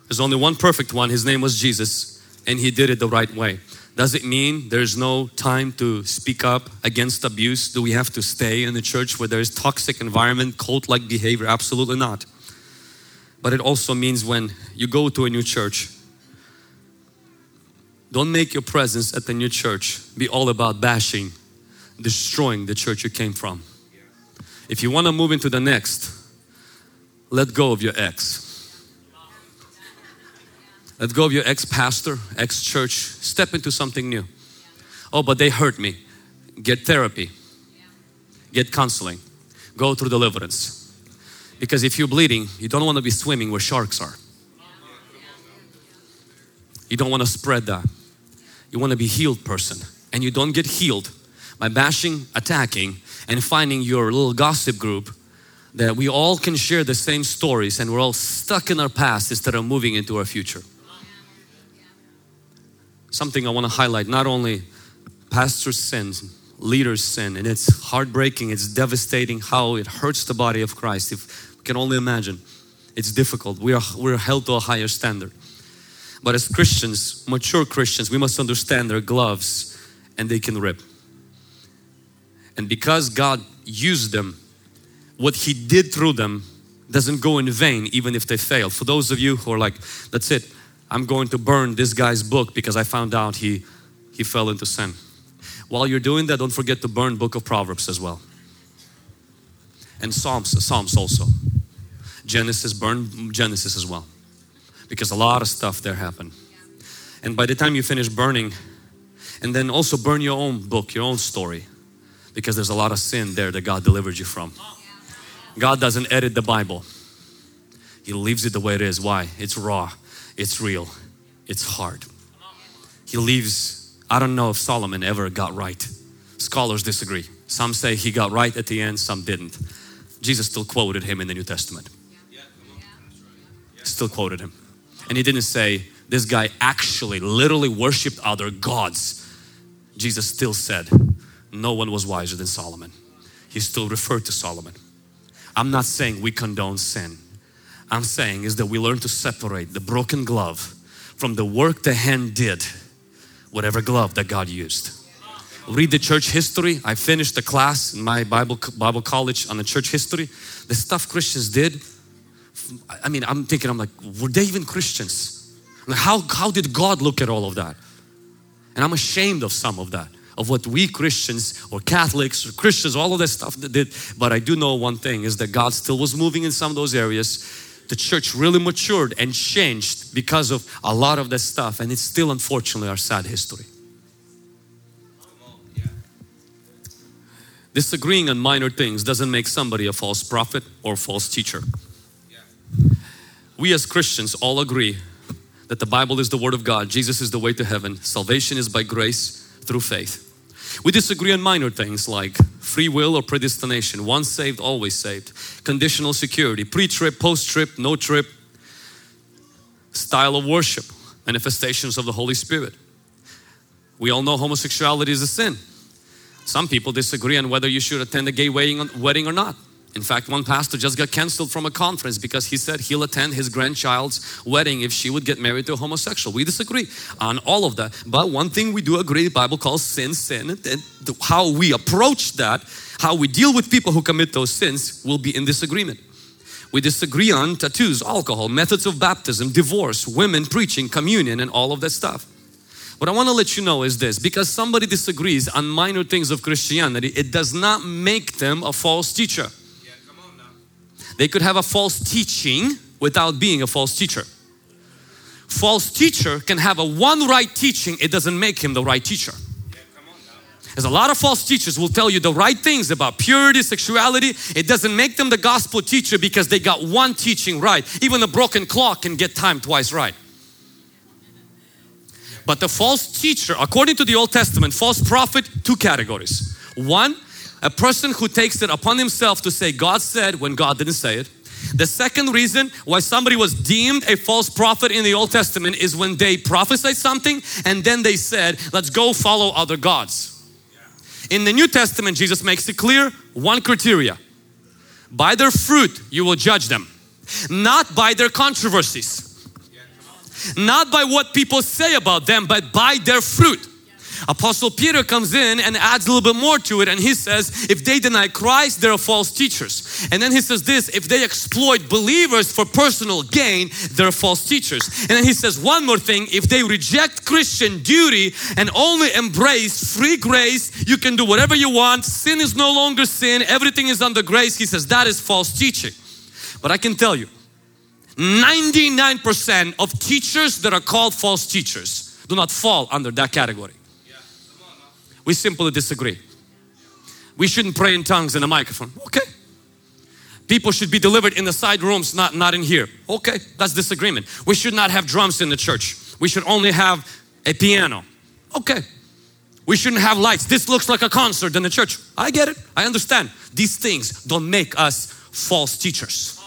There's only one perfect one. His name was Jesus, and he did it the right way. Does it mean there's no time to speak up against abuse? Do we have to stay in the church where there's toxic environment, cult like behavior? Absolutely not. But it also means when you go to a new church, don't make your presence at the new church be all about bashing, destroying the church you came from. If you want to move into the next, let go of your ex. Let go of your ex pastor, ex church, step into something new. Oh, but they hurt me. Get therapy, get counseling, go through deliverance. Because if you're bleeding, you don't want to be swimming where sharks are. You don't want to spread that. You want to be healed person. And you don't get healed by bashing, attacking, and finding your little gossip group that we all can share the same stories and we're all stuck in our past instead of moving into our future. Something I want to highlight not only pastors' sins, leaders' sin, and it's heartbreaking, it's devastating how it hurts the body of Christ. If we can only imagine, it's difficult. We are, we're held to a higher standard. But as Christians, mature Christians, we must understand their gloves and they can rip. And because God used them, what He did through them doesn't go in vain, even if they fail. For those of you who are like, that's it, I'm going to burn this guy's book because I found out he, he fell into sin. While you're doing that, don't forget to burn book of Proverbs as well. And Psalms, Psalms also. Genesis, burn Genesis as well. Because a lot of stuff there happened. And by the time you finish burning, and then also burn your own book, your own story, because there's a lot of sin there that God delivered you from. God doesn't edit the Bible, He leaves it the way it is. Why? It's raw, it's real, it's hard. He leaves, I don't know if Solomon ever got right. Scholars disagree. Some say he got right at the end, some didn't. Jesus still quoted him in the New Testament. Still quoted him. And he didn't say, this guy actually literally worshiped other gods. Jesus still said, no one was wiser than Solomon. He still referred to Solomon. I'm not saying we condone sin. I'm saying is that we learn to separate the broken glove from the work the hand did, whatever glove that God used. Read the church history. I finished the class in my Bible, Bible college on the church history. The stuff Christians did, I mean, I'm thinking, I'm like, were they even Christians? Like how, how did God look at all of that? And I'm ashamed of some of that of what we Christians or Catholics or Christians, all of that stuff that did. But I do know one thing is that God still was moving in some of those areas. The church really matured and changed because of a lot of that stuff, and it's still unfortunately our sad history. Disagreeing on minor things doesn't make somebody a false prophet or false teacher. We as Christians all agree that the Bible is the Word of God, Jesus is the way to heaven, salvation is by grace through faith. We disagree on minor things like free will or predestination, once saved, always saved, conditional security, pre trip, post trip, no trip, style of worship, manifestations of the Holy Spirit. We all know homosexuality is a sin. Some people disagree on whether you should attend a gay wedding or not. In fact, one pastor just got canceled from a conference because he said he'll attend his grandchild's wedding if she would get married to a homosexual. We disagree on all of that. But one thing we do agree, the Bible calls sin, sin. And how we approach that, how we deal with people who commit those sins will be in disagreement. We disagree on tattoos, alcohol, methods of baptism, divorce, women preaching, communion, and all of that stuff. What I want to let you know is this because somebody disagrees on minor things of Christianity, it does not make them a false teacher. They could have a false teaching without being a false teacher. False teacher can have a one right teaching, it doesn't make him the right teacher. There's a lot of false teachers will tell you the right things about purity, sexuality. It doesn't make them the gospel teacher because they got one teaching right. Even a broken clock can get time twice right. But the false teacher, according to the Old Testament, false prophet, two categories. One, a person who takes it upon himself to say God said when God didn't say it. The second reason why somebody was deemed a false prophet in the Old Testament is when they prophesied something and then they said, let's go follow other gods. In the New Testament, Jesus makes it clear one criteria by their fruit, you will judge them, not by their controversies, not by what people say about them, but by their fruit. Apostle Peter comes in and adds a little bit more to it and he says, if they deny Christ, they're false teachers. And then he says this, if they exploit believers for personal gain, they're false teachers. And then he says one more thing, if they reject Christian duty and only embrace free grace, you can do whatever you want, sin is no longer sin, everything is under grace. He says that is false teaching. But I can tell you, 99% of teachers that are called false teachers do not fall under that category. We simply disagree. We shouldn't pray in tongues in a microphone. Okay. People should be delivered in the side rooms, not, not in here. Okay, that's disagreement. We should not have drums in the church. We should only have a piano. Okay, we shouldn't have lights. This looks like a concert in the church. I get it. I understand. These things don't make us false teachers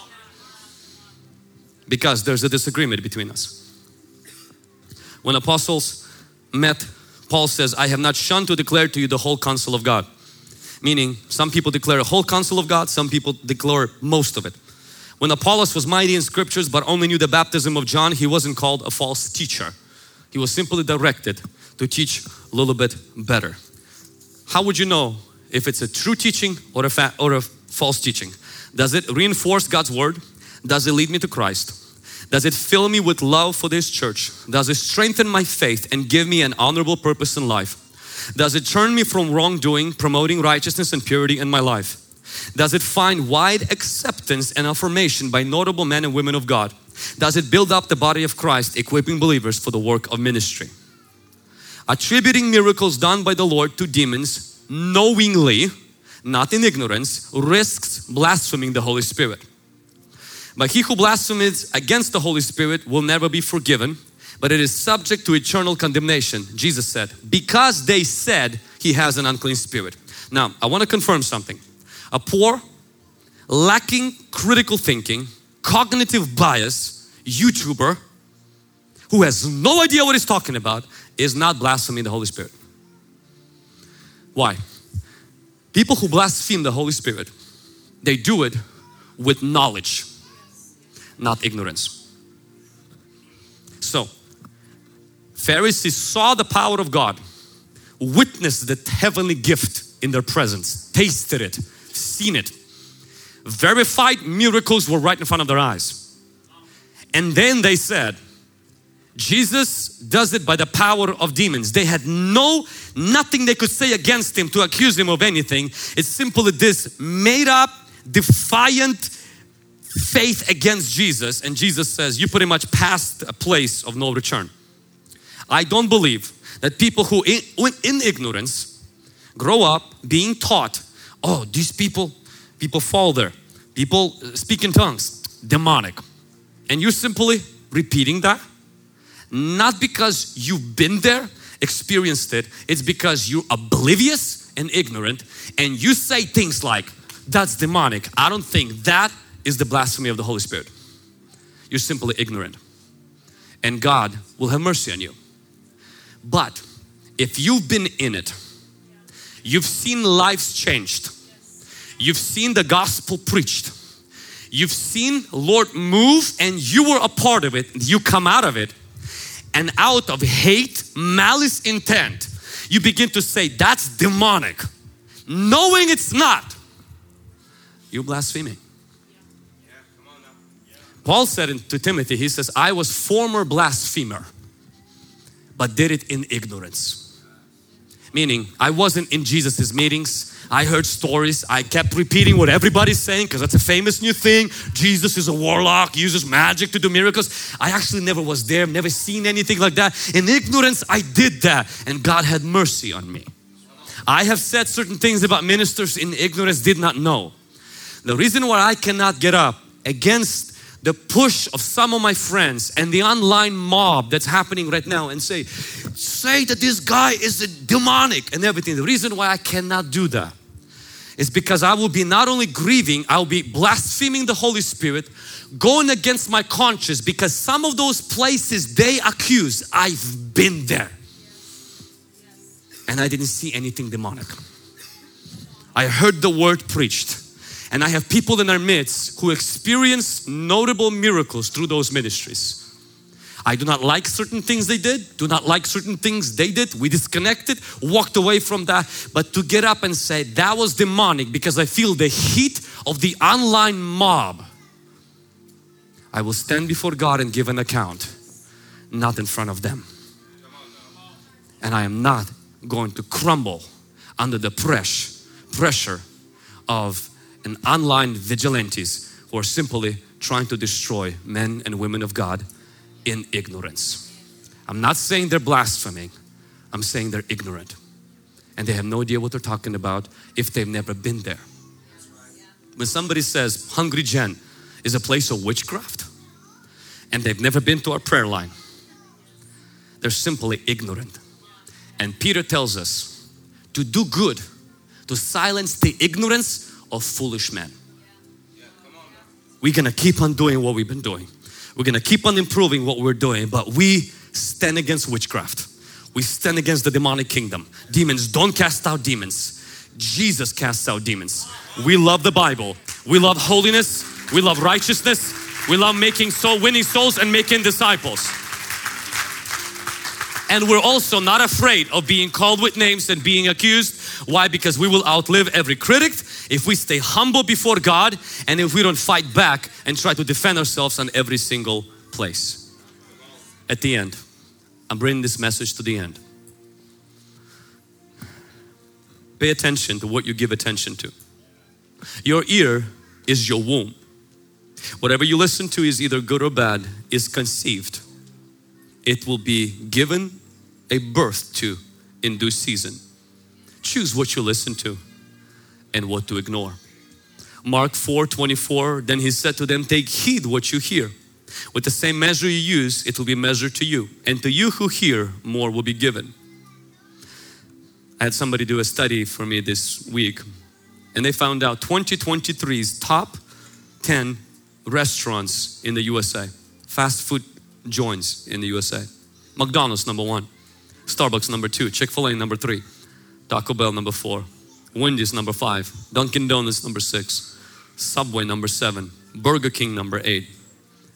because there's a disagreement between us. When apostles met, Paul says, I have not shunned to declare to you the whole counsel of God. Meaning, some people declare a whole counsel of God, some people declare most of it. When Apollos was mighty in scriptures but only knew the baptism of John, he wasn't called a false teacher. He was simply directed to teach a little bit better. How would you know if it's a true teaching or a, fa- or a false teaching? Does it reinforce God's word? Does it lead me to Christ? Does it fill me with love for this church? Does it strengthen my faith and give me an honorable purpose in life? Does it turn me from wrongdoing, promoting righteousness and purity in my life? Does it find wide acceptance and affirmation by notable men and women of God? Does it build up the body of Christ, equipping believers for the work of ministry? Attributing miracles done by the Lord to demons knowingly, not in ignorance, risks blaspheming the Holy Spirit. But he who blasphemes against the Holy Spirit will never be forgiven, but it is subject to eternal condemnation. Jesus said, because they said he has an unclean spirit. Now, I want to confirm something. A poor, lacking critical thinking, cognitive bias YouTuber who has no idea what he's talking about is not blaspheming the Holy Spirit. Why? People who blaspheme the Holy Spirit, they do it with knowledge not ignorance. So, Pharisees saw the power of God, witnessed the heavenly gift in their presence, tasted it, seen it. Verified miracles were right in front of their eyes. And then they said, Jesus does it by the power of demons. They had no, nothing they could say against him to accuse him of anything. It's simply this made up, defiant, faith against Jesus and Jesus says you pretty much passed a place of no return. I don't believe that people who in, in ignorance grow up being taught, oh these people, people fall there, people uh, speak in tongues, demonic. And you simply repeating that, not because you've been there, experienced it, it's because you're oblivious and ignorant and you say things like, that's demonic. I don't think that is the blasphemy of the Holy Spirit. You're simply ignorant. And God will have mercy on you. But if you've been in it, you've seen lives changed, you've seen the gospel preached, you've seen Lord move and you were a part of it, you come out of it, and out of hate, malice, intent, you begin to say, That's demonic, knowing it's not, you're blaspheming. Paul said to Timothy, he says, I was former blasphemer, but did it in ignorance. Meaning, I wasn't in Jesus's meetings. I heard stories. I kept repeating what everybody's saying because that's a famous new thing. Jesus is a warlock, uses magic to do miracles. I actually never was there, never seen anything like that. In ignorance, I did that, and God had mercy on me. I have said certain things about ministers in ignorance, did not know. The reason why I cannot get up against the push of some of my friends and the online mob that's happening right now and say, say that this guy is demonic and everything. The reason why I cannot do that is because I will be not only grieving, I'll be blaspheming the Holy Spirit, going against my conscience because some of those places they accuse, I've been there. And I didn't see anything demonic. I heard the word preached. And I have people in our midst who experience notable miracles through those ministries. I do not like certain things they did, do not like certain things they did. We disconnected, walked away from that. But to get up and say that was demonic because I feel the heat of the online mob, I will stand before God and give an account, not in front of them. And I am not going to crumble under the pressure, pressure of and online vigilantes who are simply trying to destroy men and women of God in ignorance. I'm not saying they're blaspheming, I'm saying they're ignorant and they have no idea what they're talking about if they've never been there. When somebody says Hungry Gen is a place of witchcraft and they've never been to our prayer line, they're simply ignorant And Peter tells us to do good, to silence the ignorance of foolish men. We're gonna keep on doing what we've been doing. We're gonna keep on improving what we're doing, but we stand against witchcraft. We stand against the demonic kingdom. Demons don't cast out demons. Jesus casts out demons. We love the Bible. We love holiness. We love righteousness. We love making soul winning souls and making disciples. And we're also not afraid of being called with names and being accused. Why? Because we will outlive every critic if we stay humble before God and if we don't fight back and try to defend ourselves on every single place. At the end, I'm bringing this message to the end. Pay attention to what you give attention to. Your ear is your womb. Whatever you listen to is either good or bad, is conceived. It will be given a birth to in due season. Choose what you listen to and what to ignore. Mark 4 24, then he said to them, Take heed what you hear. With the same measure you use, it will be measured to you. And to you who hear, more will be given. I had somebody do a study for me this week, and they found out 2023's top 10 restaurants in the USA, fast food joints in the USA. McDonald's number one, Starbucks number two, Chick fil A number three, Taco Bell number four, Wendy's number five, Dunkin' Donuts number six, Subway number seven, Burger King number eight,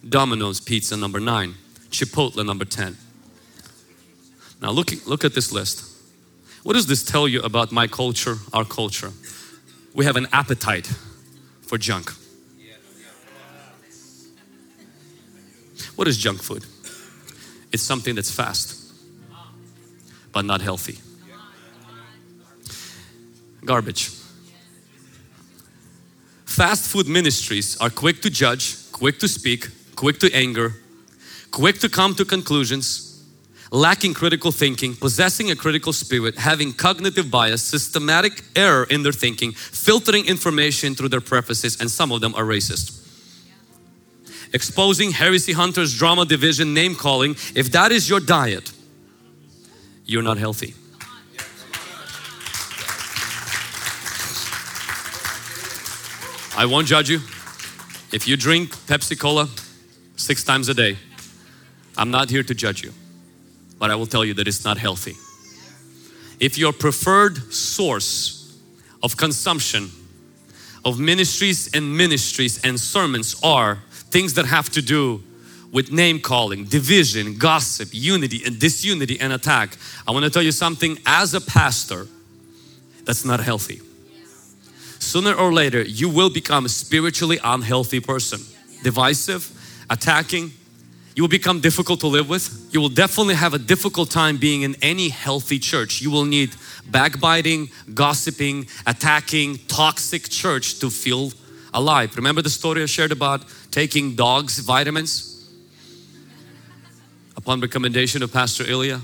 Domino's Pizza number nine, Chipotle number 10. Now look, look at this list. What does this tell you about my culture, our culture? We have an appetite for junk. What is junk food? It's something that's fast, but not healthy. Garbage. Fast food ministries are quick to judge, quick to speak, quick to anger, quick to come to conclusions, lacking critical thinking, possessing a critical spirit, having cognitive bias, systematic error in their thinking, filtering information through their prefaces, and some of them are racist. Exposing heresy hunters, drama division, name calling. If that is your diet, you're not healthy. I won't judge you. If you drink Pepsi Cola six times a day, I'm not here to judge you, but I will tell you that it's not healthy. If your preferred source of consumption of ministries and ministries and sermons are things that have to do with name calling, division, gossip, unity and disunity and attack, I want to tell you something. As a pastor that's not healthy. Sooner or later you will become a spiritually unhealthy person. Divisive attacking you will become difficult to live with. You will definitely have a difficult time being in any healthy church. You will need backbiting gossiping attacking toxic church to feel alive. Remember the story I shared about taking dogs vitamins upon recommendation of Pastor Ilya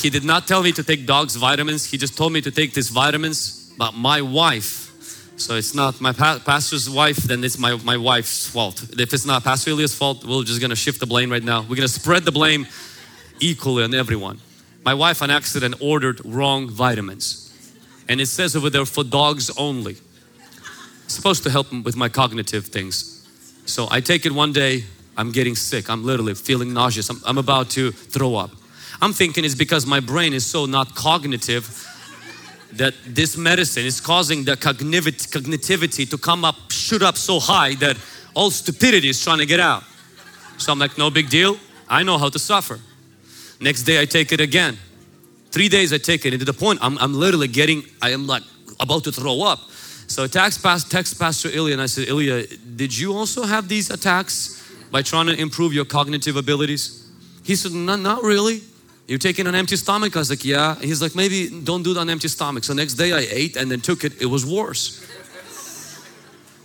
he did not tell me to take dogs vitamins. He just told me to take these vitamins but my wife so it's not my pa pastor's wife then it's my, my wife's fault. If it's not pastor Ilya's fault we're just gonna shift the blame right now. We're gonna spread the blame equally on everyone. My wife on accident ordered wrong vitamins. And it says over there for dogs only. It's supposed to help with my cognitive things. So I take it one day I'm getting sick I'm literally feeling nauseous I'm, I'm about to throw up I'm thinking it's because my brain is so not cognitive that this medicine is causing the cognitivity to come up, shoot up so high that all stupidity is trying to get out. So I'm like, no big deal. I know how to suffer. Next day I take it again. Three days I take it and to the point I'm, I'm literally getting, I am like about to throw up. So I text, past, text Pastor Ilya and I said, Ilya, did you also have these attacks by trying to improve your cognitive abilities? He said, no, not really. You're taking an empty stomach? I was like, yeah. He's like, maybe don't do it on empty stomach. So next day I ate and then took it. It was worse.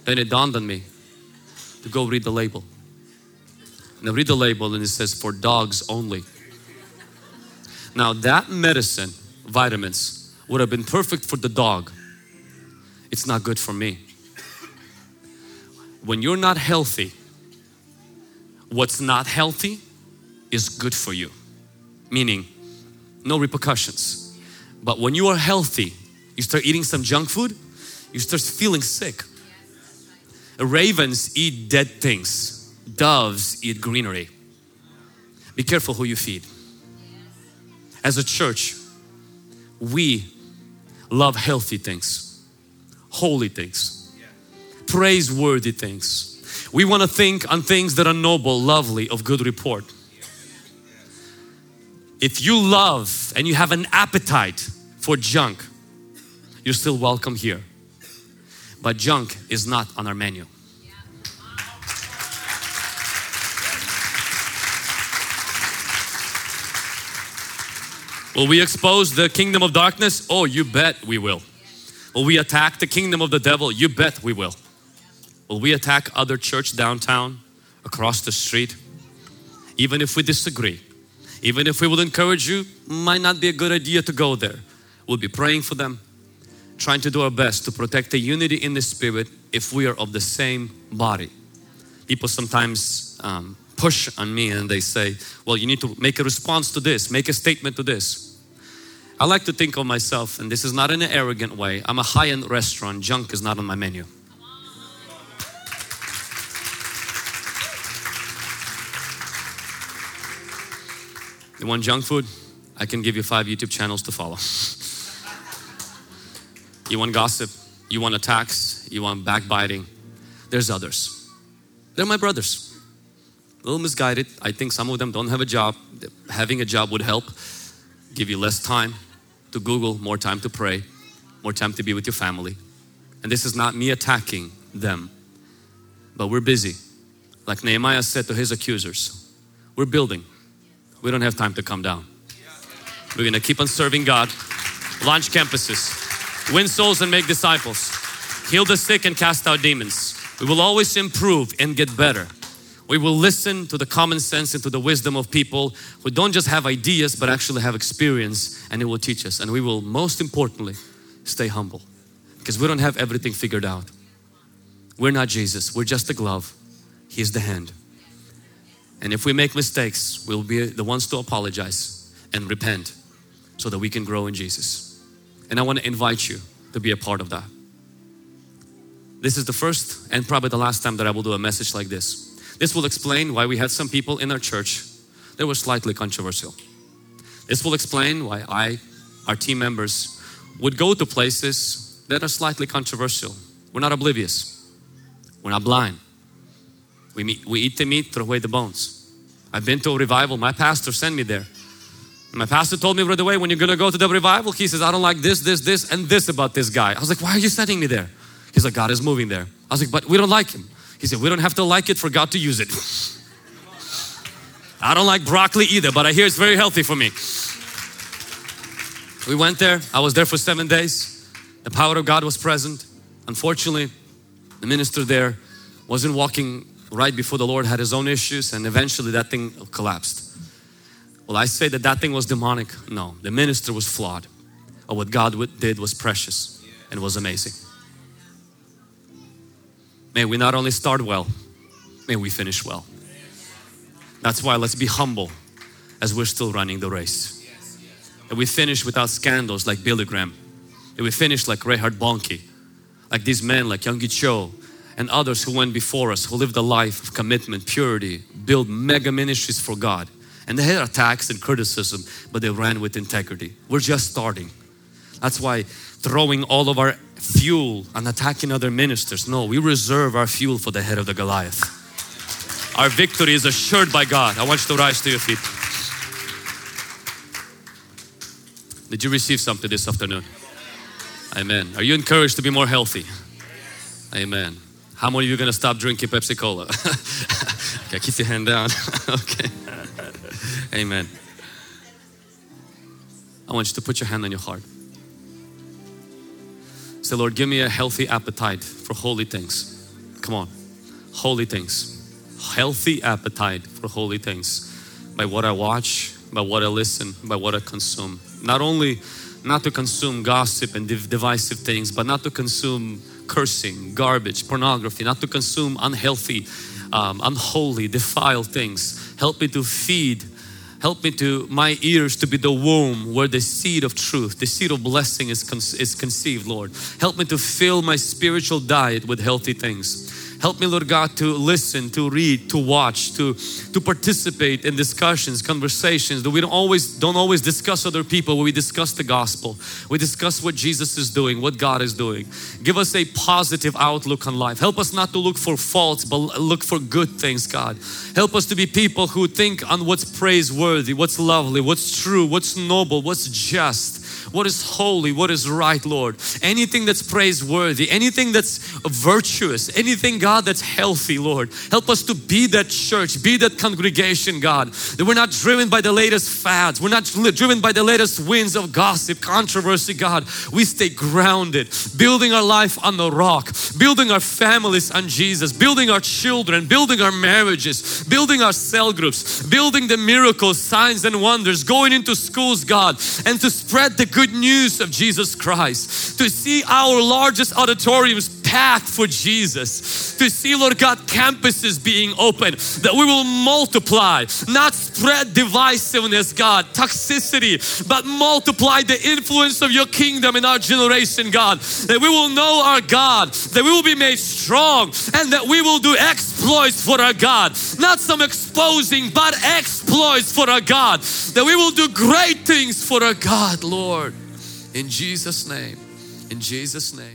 then it dawned on me to go read the label. I read the label and it says for dogs only. Now that medicine, vitamins, would have been perfect for the dog. It's not good for me. When you're not healthy, what's not healthy is good for you. Meaning, no repercussions. But when you are healthy, you start eating some junk food, you start feeling sick. Ravens eat dead things, doves eat greenery. Be careful who you feed. As a church, we love healthy things, holy things, praiseworthy things. We want to think on things that are noble, lovely, of good report. If you love and you have an appetite for junk, you're still welcome here. But junk is not on our menu. Will we expose the kingdom of darkness? Oh, you bet we will. Will we attack the kingdom of the devil? You bet we will. Will we attack other church downtown, across the street? Even if we disagree, even if we will encourage you, might not be a good idea to go there. We'll be praying for them, trying to do our best to protect the unity in the spirit if we are of the same body. People sometimes um, push on me and they say, Well, you need to make a response to this, make a statement to this. I like to think of myself, and this is not in an arrogant way. I'm a high end restaurant, junk is not on my menu. You want junk food? I can give you five YouTube channels to follow. you want gossip? You want attacks? You want backbiting? There's others. They're my brothers. A little misguided. I think some of them don't have a job. Having a job would help. Give you less time to Google, more time to pray, more time to be with your family. And this is not me attacking them, but we're busy. Like Nehemiah said to his accusers, we're building. We don't have time to come down. We're going to keep on serving God, launch campuses, win souls and make disciples, heal the sick and cast out demons. We will always improve and get better. We will listen to the common sense and to the wisdom of people who don't just have ideas but actually have experience and it will teach us. And we will most importantly stay humble because we don't have everything figured out. We're not Jesus, we're just the glove, He's the hand. And if we make mistakes, we'll be the ones to apologize and repent so that we can grow in Jesus. And I want to invite you to be a part of that. This is the first and probably the last time that I will do a message like this. This will explain why we had some people in our church that were slightly controversial. This will explain why I, our team members, would go to places that are slightly controversial. We're not oblivious, we're not blind. We, meet, we eat the meat, throw away the bones. I've been to a revival, my pastor sent me there. My pastor told me right away, when you're gonna go to the revival, he says, I don't like this, this, this, and this about this guy. I was like, why are you sending me there? He's like, God is moving there. I was like, but we don't like him. He said, we don't have to like it for God to use it. I don't like broccoli either, but I hear it's very healthy for me. We went there. I was there for seven days. The power of God was present. Unfortunately, the minister there wasn't walking right before the Lord had his own issues, and eventually that thing collapsed. Well, I say that that thing was demonic. No, the minister was flawed. But what God did was precious and was amazing. May we not only start well, may we finish well. That's why let's be humble as we're still running the race. That we finish without scandals like Billy Graham. That we finish like Reinhard Bonnke, like these men like Yonggi Cho and others who went before us, who lived a life of commitment, purity, built mega ministries for God. And they had attacks and criticism, but they ran with integrity. We're just starting. That's why throwing all of our fuel on attacking other ministers. No, we reserve our fuel for the head of the Goliath. Our victory is assured by God. I want you to rise to your feet. Did you receive something this afternoon? Amen. Are you encouraged to be more healthy? Amen. How many of you are going to stop drinking Pepsi Cola? okay, keep your hand down. okay. Amen. I want you to put your hand on your heart. Say, Lord, give me a healthy appetite for holy things. Come on, holy things. Healthy appetite for holy things by what I watch, by what I listen, by what I consume. Not only not to consume gossip and div- divisive things, but not to consume cursing, garbage, pornography, not to consume unhealthy, um, unholy, defiled things. Help me to feed Help me to my ears to be the womb where the seed of truth, the seed of blessing is, con- is conceived, Lord. Help me to fill my spiritual diet with healthy things. Help me, Lord God, to listen, to read, to watch, to, to participate in discussions, conversations that we don't always don't always discuss other people, we discuss the gospel. We discuss what Jesus is doing, what God is doing. Give us a positive outlook on life. Help us not to look for faults, but look for good things, God. Help us to be people who think on what's praiseworthy, what's lovely, what's true, what's noble, what's just what is holy, what is right, Lord. Anything that's praiseworthy, anything that's virtuous, anything, God, that's healthy, Lord. Help us to be that church, be that congregation, God. That we're not driven by the latest fads, we're not driven by the latest winds of gossip, controversy, God. We stay grounded, building our life on the rock, building our families on Jesus, building our children, building our marriages, building our cell groups, building the miracles, signs, and wonders, going into schools, God, and to spread the good news of Jesus Christ, to see our largest auditoriums packed for Jesus, to see, Lord God, campuses being open, that we will multiply, not spread divisiveness, God, toxicity, but multiply the influence of your kingdom in our generation, God, that we will know our God, that we will be made strong, and that we will do exploits for our God, not some exposing, but exploits for our God, that we will do great things for our God, Lord. In Jesus' name, in Jesus' name.